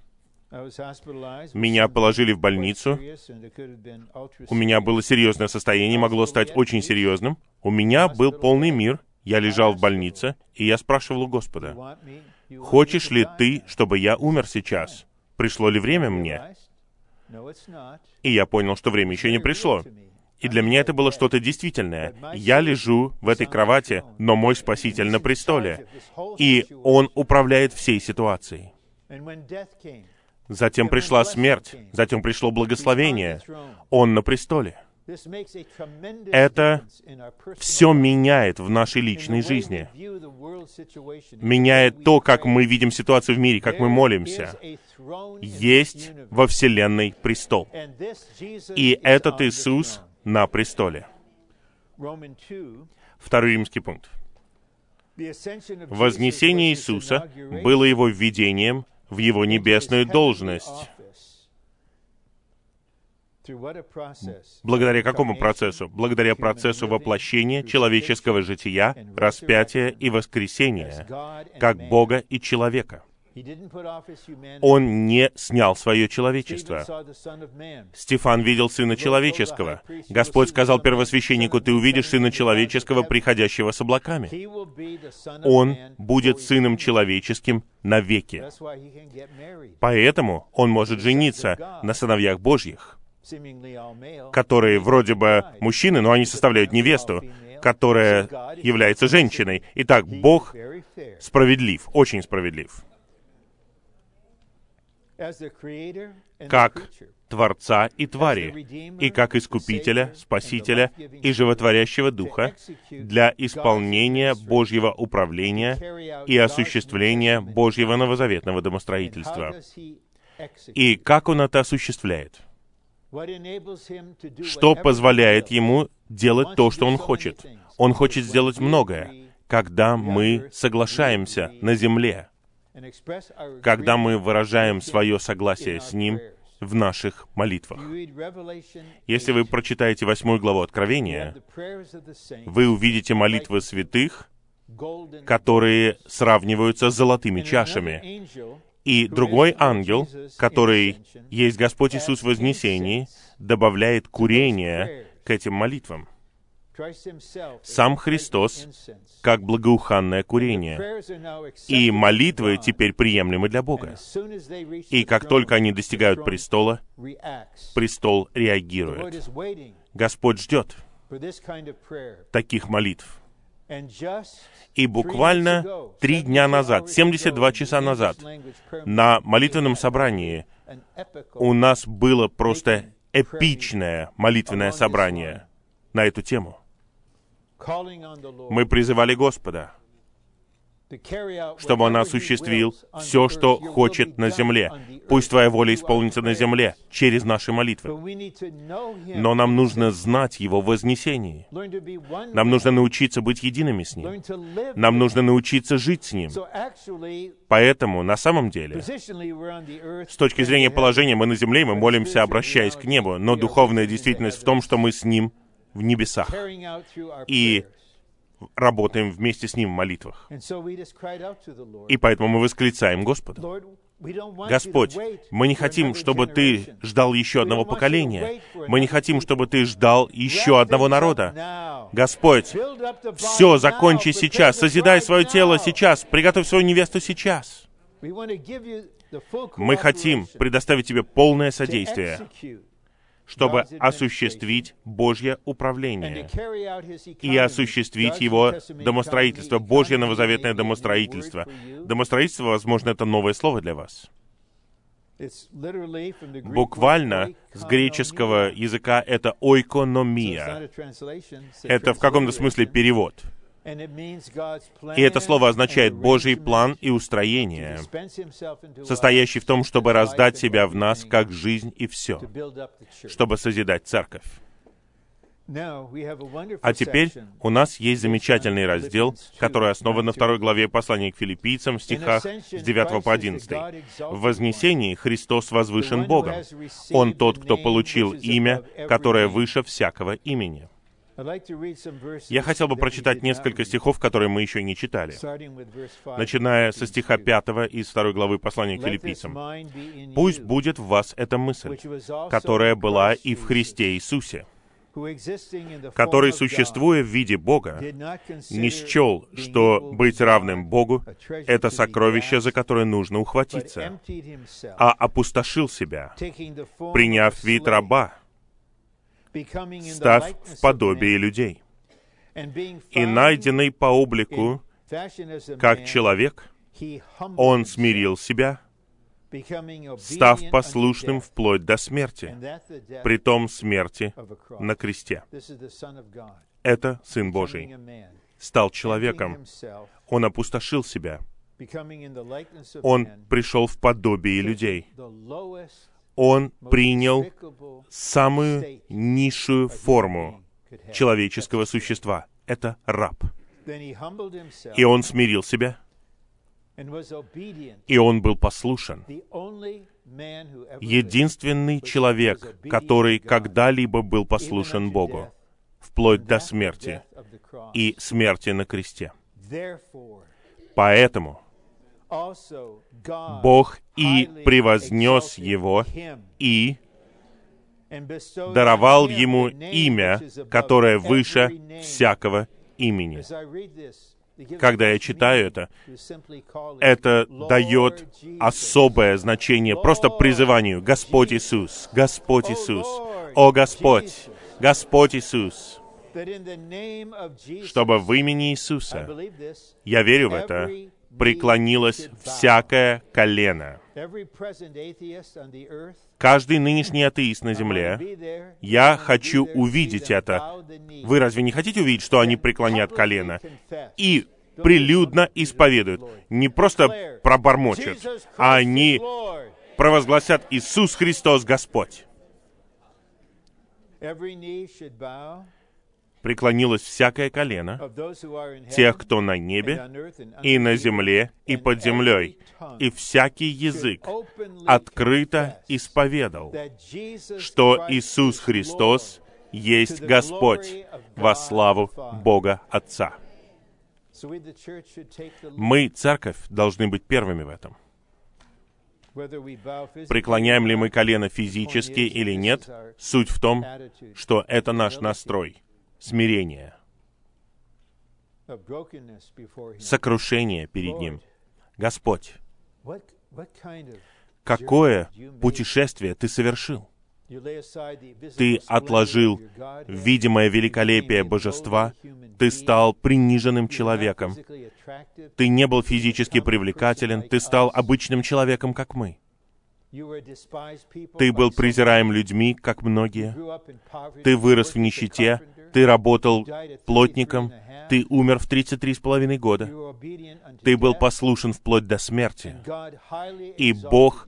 меня положили в больницу. У меня было серьезное состояние, могло стать очень серьезным. У меня был полный мир. Я лежал в больнице, и я спрашивал у Господа, «Хочешь ли ты, чтобы я умер сейчас? Пришло ли время мне?» И я понял, что время еще не пришло. И для меня это было что-то действительное. Я лежу в этой кровати, но мой Спаситель на престоле. И Он управляет всей ситуацией. Затем пришла смерть, затем пришло благословение. Он на престоле. Это все меняет в нашей личной жизни. Меняет то, как мы видим ситуацию в мире, как мы молимся. Есть во Вселенной престол. И этот Иисус на престоле. Второй римский пункт. Вознесение Иисуса было его введением в его небесную должность. Благодаря какому процессу? Благодаря процессу воплощения человеческого жития, распятия и воскресения, как Бога и человека. Он не снял свое человечество. Стефан видел Сына Человеческого. Господь сказал первосвященнику, «Ты увидишь Сына Человеческого, приходящего с облаками». Он будет Сыном Человеческим навеки. Поэтому он может жениться на сыновьях Божьих, которые вроде бы мужчины, но они составляют невесту, которая является женщиной. Итак, Бог справедлив, очень справедлив как Творца и Твари, и как Искупителя, Спасителя и Животворящего Духа для исполнения Божьего управления и осуществления Божьего новозаветного домостроительства. И как Он это осуществляет? Что позволяет Ему делать то, что Он хочет? Он хочет сделать многое, когда мы соглашаемся на земле, когда мы выражаем свое согласие с Ним в наших молитвах. Если вы прочитаете восьмую главу Откровения, вы увидите молитвы святых, которые сравниваются с золотыми чашами. И другой ангел, который есть Господь Иисус в Вознесении, добавляет курение к этим молитвам сам Христос как благоуханное курение. И молитвы теперь приемлемы для Бога. И как только они достигают престола, престол реагирует. Господь ждет таких молитв. И буквально три дня назад, 72 часа назад, на молитвенном собрании у нас было просто эпичное молитвенное собрание на эту тему. Мы призывали Господа, чтобы Он осуществил все, что хочет на земле. Пусть Твоя воля исполнится на земле через наши молитвы. Но нам нужно знать Его вознесение. Нам нужно научиться быть едиными с Ним. Нам нужно научиться жить с Ним. Поэтому, на самом деле, с точки зрения положения, мы на земле, мы молимся, обращаясь к небу, но духовная действительность в том, что мы с Ним в небесах и работаем вместе с Ним в молитвах. И поэтому мы восклицаем Господу. Господь, мы не хотим, чтобы Ты ждал еще одного поколения. Мы не хотим, чтобы Ты ждал еще одного народа. Господь, все закончи сейчас, созидай свое тело сейчас, приготовь свою невесту сейчас. Мы хотим предоставить Тебе полное содействие чтобы осуществить Божье управление и осуществить Его домостроительство, Божье новозаветное домостроительство. Домостроительство, возможно, это новое слово для вас. Буквально с греческого языка это ойкономия. Это в каком-то смысле перевод — и это слово означает Божий план и устроение, состоящий в том, чтобы раздать себя в нас как жизнь и все, чтобы созидать церковь. А теперь у нас есть замечательный раздел, который основан на второй главе послания к филиппийцам в стихах с 9 по 11. В Вознесении Христос возвышен Богом. Он тот, кто получил имя, которое выше всякого имени. Я хотел бы прочитать несколько стихов, которые мы еще не читали, начиная со стиха 5 из 2 главы послания к филиппийцам. «Пусть будет в вас эта мысль, которая была и в Христе Иисусе, который, существуя в виде Бога, не счел, что быть равным Богу — это сокровище, за которое нужно ухватиться, а опустошил себя, приняв вид раба, став в подобие людей. И найденный по облику, как человек, он смирил себя, став послушным вплоть до смерти, притом смерти на кресте. Это Сын Божий. Стал человеком. Он опустошил себя. Он пришел в подобие людей. Он принял самую низшую форму человеческого существа. Это раб. И он смирил себя, и он был послушен. Единственный человек, который когда-либо был послушен Богу, вплоть до смерти и смерти на кресте. Поэтому Бог и превознес его, и даровал ему имя, которое выше всякого имени. Когда я читаю это, это дает особое значение просто призыванию. «Господь Иисус, Господь Иисус, о Господь, Господь Иисус» чтобы в имени Иисуса, я верю в это, преклонилось всякое колено. Каждый нынешний атеист на земле, я хочу увидеть это. Вы разве не хотите увидеть, что они преклонят колено и прилюдно исповедуют? Не просто пробормочут, а они провозгласят «Иисус Христос Господь» преклонилось всякое колено тех, кто на небе и на земле и под землей, и всякий язык открыто исповедал, что Иисус Христос есть Господь во славу Бога Отца. Мы, церковь, должны быть первыми в этом. Преклоняем ли мы колено физически или нет, суть в том, что это наш настрой — смирение, сокрушение перед Ним. Господь, какое путешествие Ты совершил? Ты отложил видимое великолепие божества, ты стал приниженным человеком, ты не был физически привлекателен, ты стал обычным человеком, как мы. Ты был презираем людьми, как многие. Ты вырос в нищете, ты работал плотником, ты умер в 33 с половиной года, ты был послушен вплоть до смерти, и Бог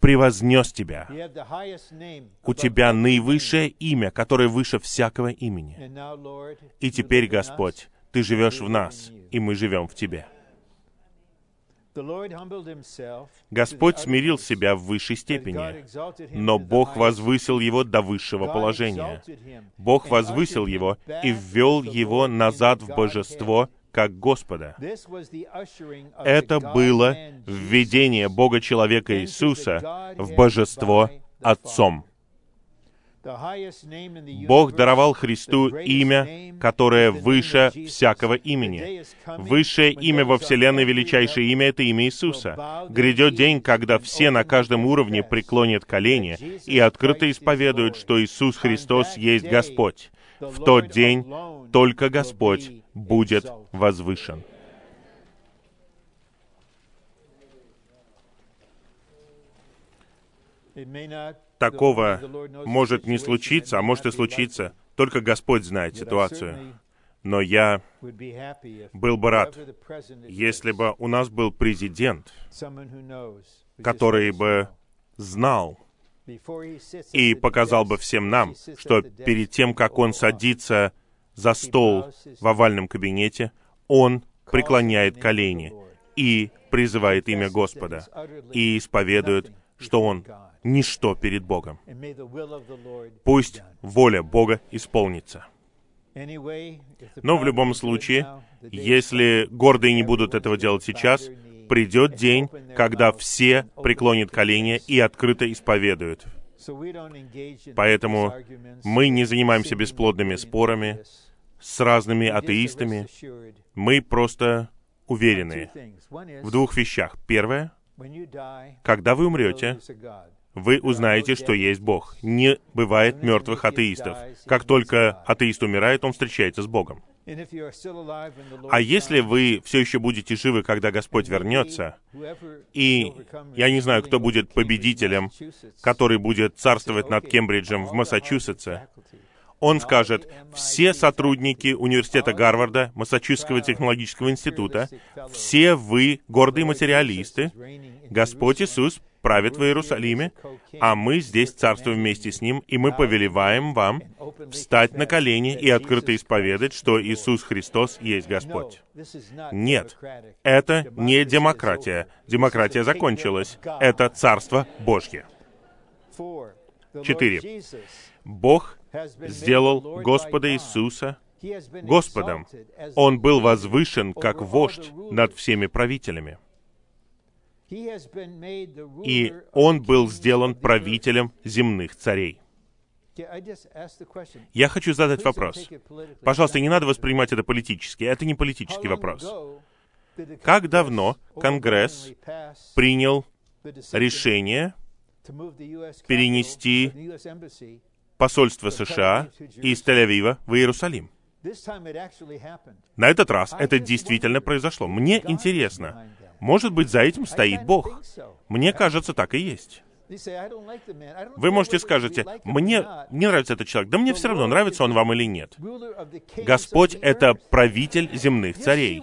превознес тебя. У тебя наивысшее имя, которое выше всякого имени. И теперь, Господь, Ты живешь в нас, и мы живем в Тебе. Господь смирил себя в высшей степени, но Бог возвысил его до высшего положения. Бог возвысил его и ввел его назад в божество, как Господа. Это было введение Бога-человека Иисуса в божество Отцом. Бог даровал Христу имя, которое выше всякого имени. Высшее имя во Вселенной, величайшее имя — это имя Иисуса. Грядет день, когда все на каждом уровне преклонят колени и открыто исповедуют, что Иисус Христос есть Господь. В тот день только Господь будет возвышен. Такого может не случиться, а может и случиться. Только Господь знает ситуацию. Но я был бы рад, если бы у нас был президент, который бы знал и показал бы всем нам, что перед тем, как он садится за стол в овальном кабинете, он преклоняет колени и призывает имя Господа и исповедует, что он ничто перед Богом. Пусть воля Бога исполнится. Но в любом случае, если гордые не будут этого делать сейчас, придет день, когда все преклонят колени и открыто исповедуют. Поэтому мы не занимаемся бесплодными спорами с разными атеистами. Мы просто уверены в двух вещах. Первое, когда вы умрете, вы узнаете, что есть Бог. Не бывает мертвых атеистов. Как только атеист умирает, он встречается с Богом. А если вы все еще будете живы, когда Господь вернется, и я не знаю, кто будет победителем, который будет царствовать над Кембриджем в Массачусетсе, он скажет, все сотрудники университета Гарварда, Массачусетского технологического института, все вы гордые материалисты, Господь Иисус правит в Иерусалиме, а мы здесь царствуем вместе с Ним, и мы повелеваем вам встать на колени и открыто исповедать, что Иисус Христос есть Господь. Нет, это не демократия. Демократия закончилась. Это Царство Божье. Четыре. Бог сделал Господа Иисуса Господом. Он был возвышен как вождь над всеми правителями и он был сделан правителем земных царей. Я хочу задать вопрос. Пожалуйста, не надо воспринимать это политически. Это не политический вопрос. Как давно Конгресс принял решение перенести посольство США из Тель-Авива в Иерусалим? На этот раз это действительно произошло. Мне интересно, может быть, за этим стоит Бог. Мне кажется, так и есть. Вы можете скажете, мне не нравится этот человек. Да мне все равно, нравится он вам или нет. Господь — это правитель земных царей.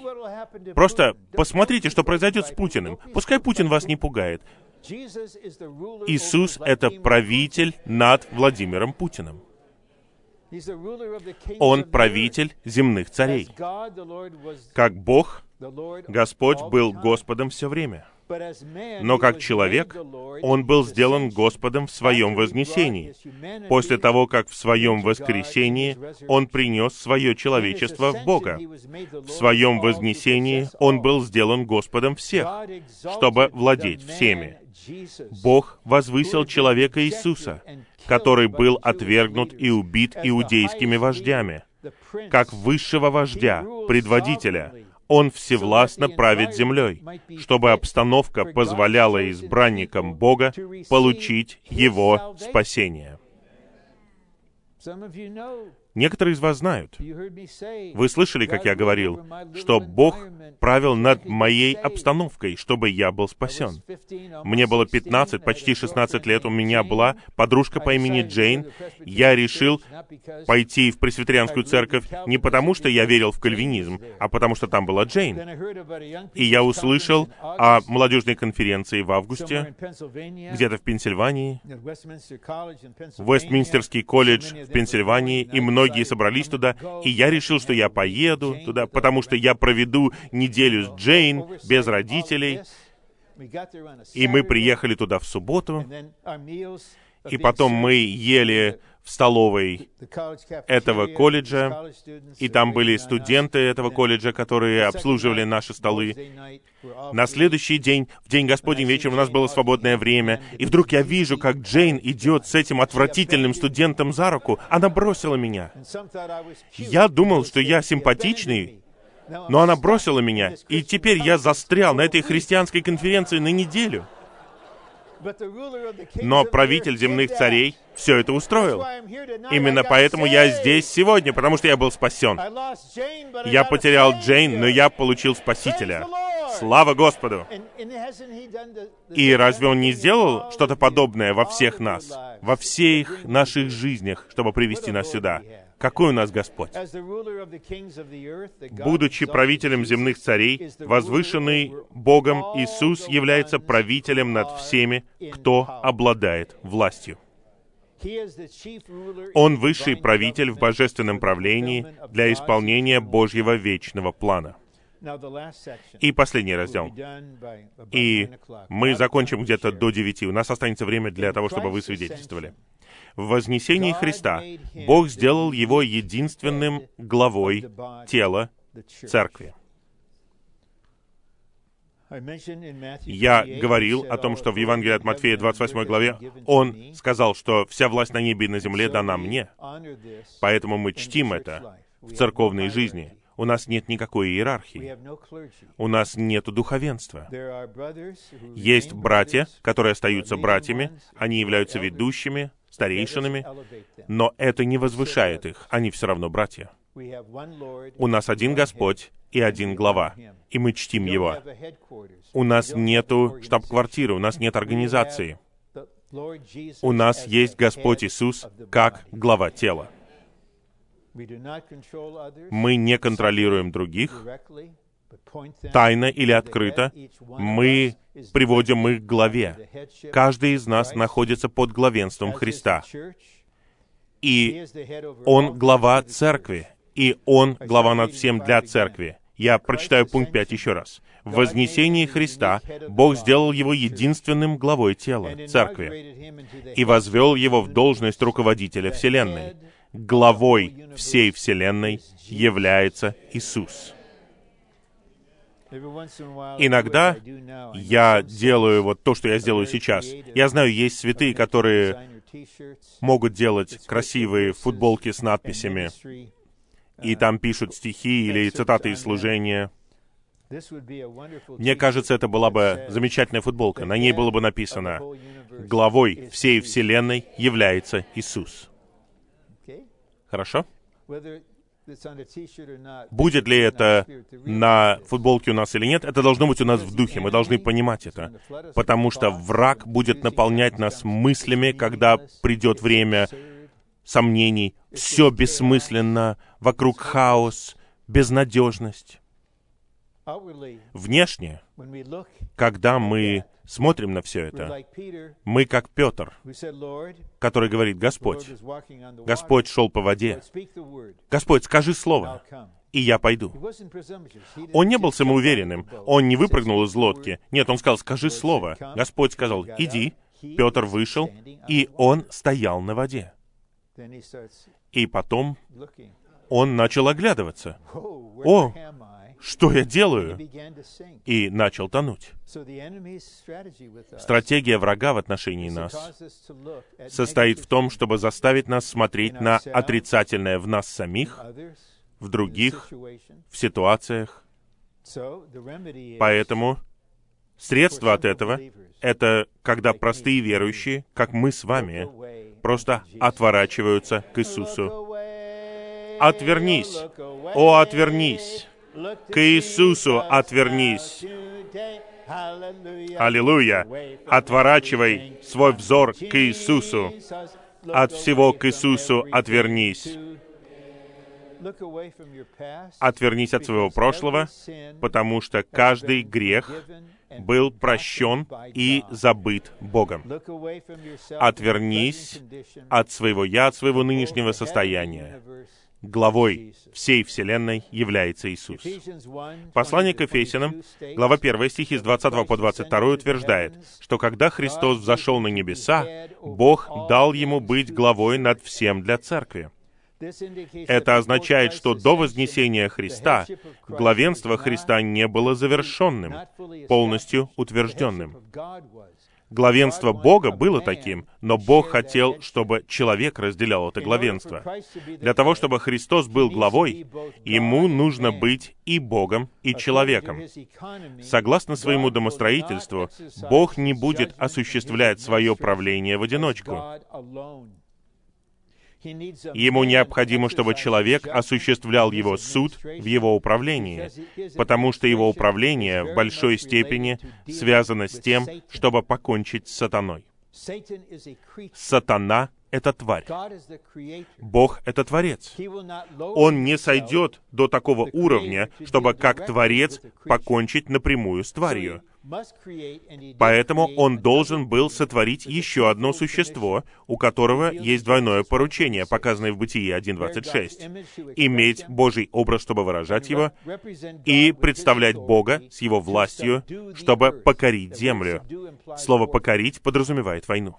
Просто посмотрите, что произойдет с Путиным. Пускай Путин вас не пугает. Иисус — это правитель над Владимиром Путиным. Он правитель земных царей. Как Бог, Господь был Господом все время. Но как человек, Он был сделан Господом в Своем вознесении. После того, как в Своем воскресении Он принес свое человечество в Бога. В Своем вознесении Он был сделан Господом всех, чтобы владеть всеми. Бог возвысил человека Иисуса, который был отвергнут и убит иудейскими вождями, как высшего вождя, предводителя, он всевластно правит землей, чтобы обстановка позволяла избранникам Бога получить Его спасение. Некоторые из вас знают. Вы слышали, как я говорил, что Бог правил над моей обстановкой, чтобы я был спасен. Мне было 15, почти 16 лет, у меня была подружка по имени Джейн. Я решил пойти в пресвитерианскую церковь не потому, что я верил в кальвинизм, а потому, что там была Джейн. И я услышал о молодежной конференции в августе, где-то в Пенсильвании, Вестминстерский колледж в Пенсильвании, и много многие собрались туда, и я решил, что я поеду туда, потому что я проведу неделю с Джейн без родителей. И мы приехали туда в субботу, и потом мы ели в столовой этого колледжа, и там были студенты этого колледжа, которые обслуживали наши столы. На следующий день, в день Господень вечером, у нас было свободное время, и вдруг я вижу, как Джейн идет с этим отвратительным студентом за руку. Она бросила меня. Я думал, что я симпатичный, но она бросила меня, и теперь я застрял на этой христианской конференции на неделю. Но правитель земных царей все это устроил. Именно поэтому я здесь сегодня, потому что я был спасен. Я потерял Джейн, но я получил Спасителя. Слава Господу! И разве Он не сделал что-то подобное во всех нас, во всех наших жизнях, чтобы привести нас сюда? Какой у нас Господь? Будучи правителем земных царей, возвышенный Богом Иисус является правителем над всеми, кто обладает властью. Он высший правитель в божественном правлении для исполнения Божьего вечного плана. И последний раздел. И мы закончим где-то до девяти. У нас останется время для того, чтобы вы свидетельствовали. В вознесении Христа Бог сделал его единственным главой тела церкви. Я говорил о том, что в Евангелии от Матфея 28 главе Он сказал, что вся власть на небе и на земле дана мне. Поэтому мы чтим это в церковной жизни. У нас нет никакой иерархии. У нас нет духовенства. Есть братья, которые остаются братьями, они являются ведущими, старейшинами, но это не возвышает их, они все равно братья. У нас один Господь и один глава, и мы чтим Его. У нас нету штаб-квартиры, у нас нет организации. У нас есть Господь Иисус как глава тела. Мы не контролируем других, тайно или открыто. Мы приводим их к главе. Каждый из нас находится под главенством Христа. И Он глава церкви, и Он глава над всем для церкви. Я прочитаю пункт 5 еще раз. В вознесении Христа Бог сделал его единственным главой тела, церкви, и возвел его в должность руководителя Вселенной. Главой всей Вселенной является Иисус. Иногда я делаю вот то, что я сделаю сейчас. Я знаю, есть святые, которые могут делать красивые футболки с надписями, и там пишут стихи или цитаты из служения. Мне кажется, это была бы замечательная футболка. На ней было бы написано «Главой всей Вселенной является Иисус». Хорошо? Будет ли это на футболке у нас или нет, это должно быть у нас в духе. Мы должны понимать это. Потому что враг будет наполнять нас мыслями, когда придет время сомнений. Все бессмысленно, вокруг хаос, безнадежность. Внешне, когда мы смотрим на все это, мы как Петр, который говорит, Господь, Господь шел по воде, Господь, скажи слово, и я пойду. Он не был самоуверенным, он не выпрыгнул из лодки. Нет, он сказал, скажи слово. Господь сказал, иди. Петр вышел, и он стоял на воде. И потом он начал оглядываться. О, что я делаю? И начал тонуть. Стратегия врага в отношении нас состоит в том, чтобы заставить нас смотреть на отрицательное в нас самих, в других, в ситуациях. Поэтому средство от этого — это когда простые верующие, как мы с вами, просто отворачиваются к Иисусу. Отвернись! О, отвернись! К Иисусу отвернись. Аллилуйя! Отворачивай свой взор к Иисусу. От всего к Иисусу отвернись. Отвернись от своего прошлого, потому что каждый грех был прощен и забыт Богом. Отвернись от своего «я», от своего нынешнего состояния главой всей Вселенной является Иисус. Послание к Ефесянам, глава 1, стихи с 20 по 22 утверждает, что когда Христос взошел на небеса, Бог дал Ему быть главой над всем для Церкви. Это означает, что до вознесения Христа главенство Христа не было завершенным, полностью утвержденным. Главенство Бога было таким, но Бог хотел, чтобы человек разделял это главенство. Для того, чтобы Христос был главой, ему нужно быть и Богом, и человеком. Согласно своему домостроительству, Бог не будет осуществлять свое правление в одиночку. Ему необходимо, чтобы человек осуществлял его суд в его управлении, потому что его управление в большой степени связано с тем, чтобы покончить с сатаной. Сатана — это тварь. Бог — это Творец. Он не сойдет до такого уровня, чтобы как Творец покончить напрямую с тварью. Поэтому он должен был сотворить еще одно существо, у которого есть двойное поручение, показанное в Бытии 1.26. Иметь Божий образ, чтобы выражать его, и представлять Бога с его властью, чтобы покорить землю. Слово «покорить» подразумевает войну.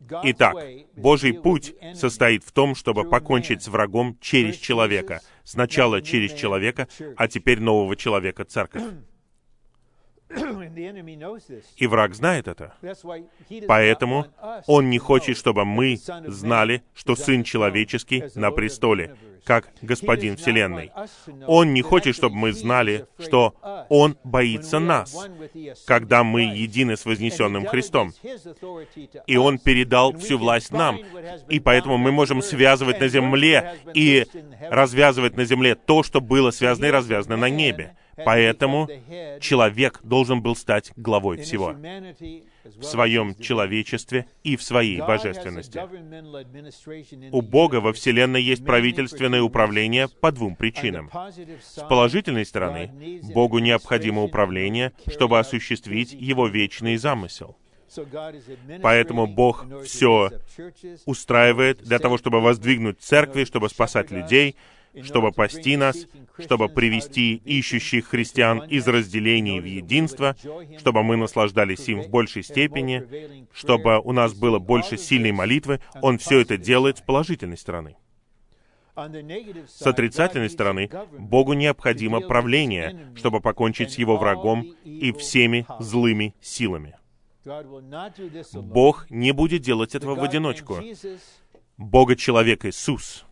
Итак, Божий путь состоит в том, чтобы покончить с врагом через человека. Сначала через человека, а теперь нового человека, церковь. И враг знает это. Поэтому он не хочет, чтобы мы знали, что Сын Человеческий на престоле. Как Господин Вселенной. Он не хочет, чтобы мы знали, что Он боится нас, когда мы едины с вознесенным Христом. И Он передал всю власть нам. И поэтому мы можем связывать на земле и развязывать на земле то, что было связано и развязано на небе. Поэтому человек должен был стать главой всего в своем человечестве и в своей божественности. У Бога во Вселенной есть правительственное управление по двум причинам. С положительной стороны, Богу необходимо управление, чтобы осуществить Его вечный замысел. Поэтому Бог все устраивает для того, чтобы воздвигнуть церкви, чтобы спасать людей, чтобы пасти нас, чтобы привести ищущих христиан из разделений в единство, чтобы мы наслаждались им в большей степени, чтобы у нас было больше сильной молитвы. Он все это делает с положительной стороны. С отрицательной стороны, Богу необходимо правление, чтобы покончить с его врагом и всеми злыми силами. Бог не будет делать этого в одиночку. Бога-человек Иисус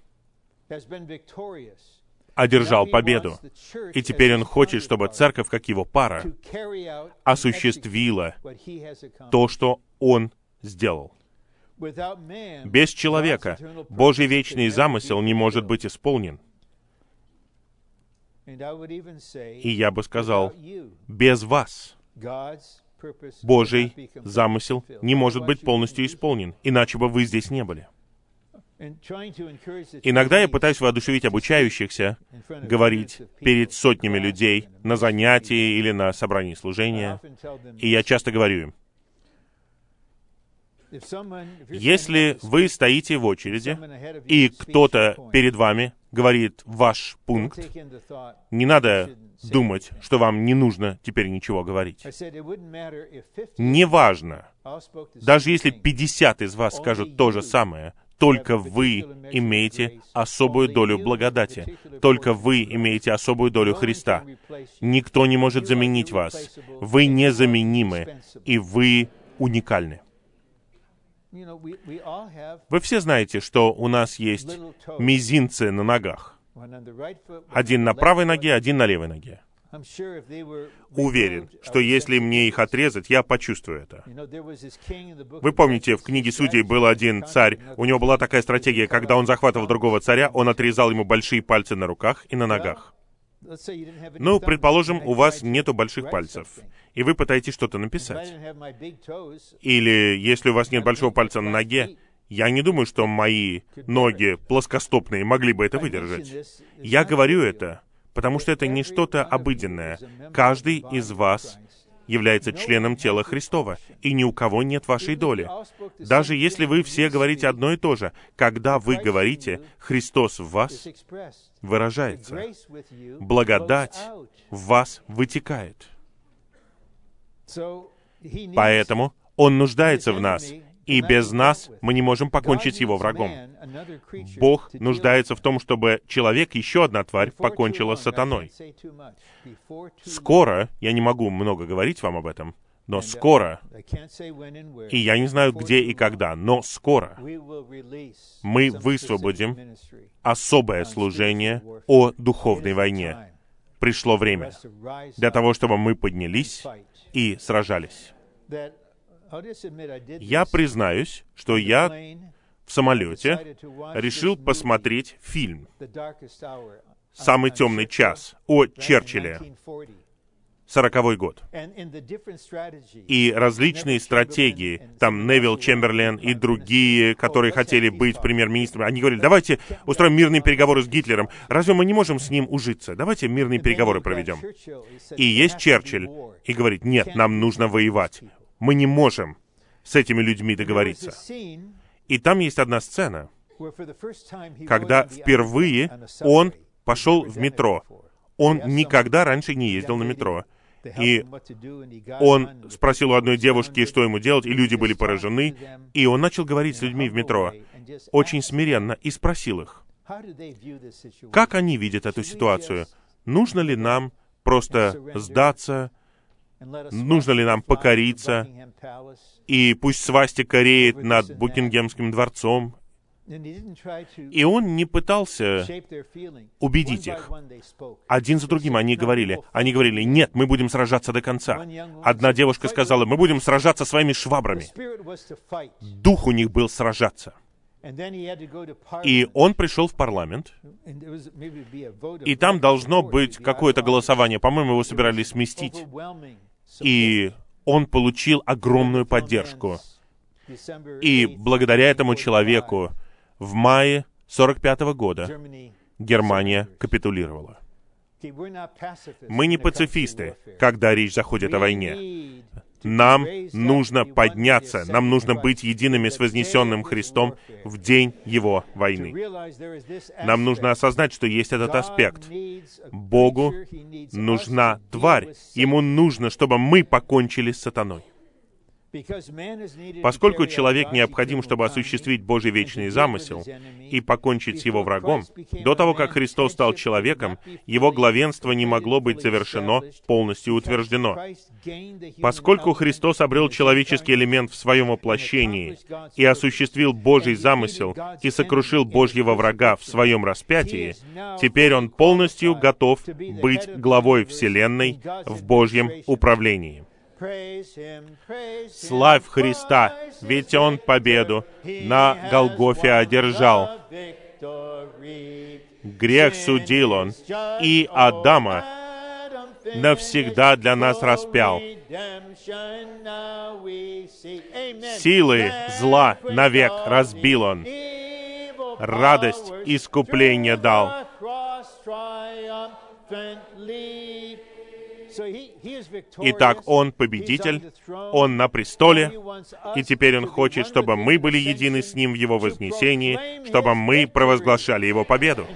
одержал победу. И теперь он хочет, чтобы церковь, как его пара, осуществила то, что он сделал. Без человека Божий вечный замысел не может быть исполнен. И я бы сказал, без вас Божий замысел не может быть полностью исполнен, иначе бы вы здесь не были. Иногда я пытаюсь воодушевить обучающихся говорить перед сотнями людей на занятии или на собрании служения, и я часто говорю им, если вы стоите в очереди, и кто-то перед вами говорит ваш пункт, не надо думать, что вам не нужно теперь ничего говорить. Неважно, даже если 50 из вас скажут то же самое, только вы имеете особую долю благодати. Только вы имеете особую долю Христа. Никто не может заменить вас. Вы незаменимы, и вы уникальны. Вы все знаете, что у нас есть мизинцы на ногах. Один на правой ноге, один на левой ноге. Уверен, что если мне их отрезать, я почувствую это. Вы помните, в книге Судей был один царь, у него была такая стратегия, когда он захватывал другого царя, он отрезал ему большие пальцы на руках и на ногах. Ну, предположим, у вас нету больших пальцев, и вы пытаетесь что-то написать. Или, если у вас нет большого пальца на ноге, я не думаю, что мои ноги плоскостопные могли бы это выдержать. Я говорю это, потому что это не что-то обыденное. Каждый из вас является членом тела Христова, и ни у кого нет вашей доли. Даже если вы все говорите одно и то же, когда вы говорите «Христос в вас», выражается. Благодать в вас вытекает. Поэтому Он нуждается в нас, и без нас мы не можем покончить с его врагом. Бог нуждается в том, чтобы человек, еще одна тварь, покончила с сатаной. Скоро, я не могу много говорить вам об этом, но скоро, и я не знаю где и когда, но скоро. мы высвободим особое служение о духовной войне. Пришло время для того, чтобы мы поднялись и сражались. Я признаюсь, что я в самолете решил посмотреть фильм «Самый темный час» о Черчилле, сороковой год. И различные стратегии, там Невил Чемберлен и другие, которые хотели быть премьер-министрами, они говорили, давайте устроим мирные переговоры с Гитлером. Разве мы не можем с ним ужиться? Давайте мирные переговоры проведем. И есть Черчилль, и говорит, нет, нам нужно воевать. Мы не можем с этими людьми договориться. И там есть одна сцена, когда впервые он пошел в метро. Он никогда раньше не ездил на метро. И он спросил у одной девушки, что ему делать, и люди были поражены. И он начал говорить с людьми в метро, очень смиренно, и спросил их, как они видят эту ситуацию? Нужно ли нам просто сдаться? Нужно ли нам покориться? И пусть свастика реет над Букингемским дворцом И он не пытался убедить их. Один за другим они говорили, они говорили, нет, мы будем сражаться до конца. Одна девушка сказала, мы будем сражаться своими швабрами. Дух у них был сражаться. И он пришел в парламент, и там должно быть какое-то голосование. По-моему, его собирались сместить. И он получил огромную поддержку. И благодаря этому человеку в мае 45 года Германия капитулировала. Мы не пацифисты, когда речь заходит о войне. Нам нужно подняться, нам нужно быть едиными с вознесенным Христом в день Его войны. Нам нужно осознать, что есть этот аспект. Богу нужна тварь. Ему нужно, чтобы мы покончили с сатаной. Поскольку человек необходим, чтобы осуществить Божий вечный замысел и покончить с его врагом, до того, как Христос стал человеком, его главенство не могло быть завершено, полностью утверждено. Поскольку Христос обрел человеческий элемент в своем воплощении и осуществил Божий замысел и сокрушил Божьего врага в своем распятии, теперь он полностью готов быть главой Вселенной в Божьем управлении. Славь Христа, ведь Он победу на Голгофе одержал. Грех судил Он, и Адама навсегда для нас распял. Силы зла навек разбил Он. Радость искупления дал. Итак, Он победитель, Он на престоле, и теперь Он хочет, чтобы мы были едины с Ним в Его вознесении, чтобы мы провозглашали Его победу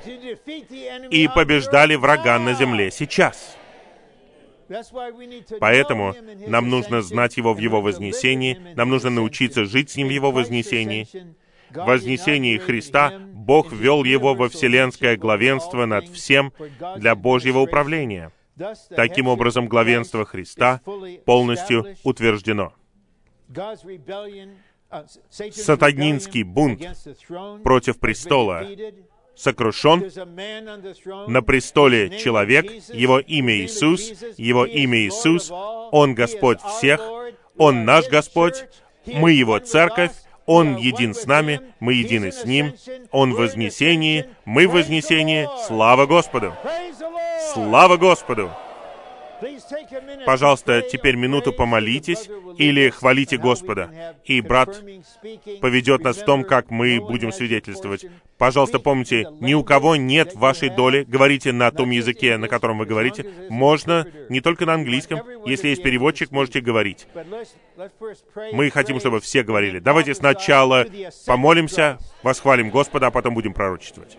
и побеждали врага на земле сейчас. Поэтому нам нужно знать Его в Его вознесении, нам нужно научиться жить с Ним в Его вознесении. В вознесении Христа Бог ввел Его во вселенское главенство над всем для Божьего управления — Таким образом, главенство Христа полностью утверждено. Сатанинский бунт против престола сокрушен. На престоле человек, его имя Иисус, его имя Иисус, Он Господь всех, Он наш Господь, мы Его церковь, Он един с нами, мы едины с Ним, Он в вознесении, мы в вознесении, слава Господу! Слава Господу! Пожалуйста, теперь минуту помолитесь или хвалите Господа, и брат поведет нас в том, как мы будем свидетельствовать. Пожалуйста, помните, ни у кого нет вашей доли. Говорите на том языке, на котором вы говорите. Можно не только на английском. Если есть переводчик, можете говорить. Мы хотим, чтобы все говорили. Давайте сначала помолимся, восхвалим Господа, а потом будем пророчествовать.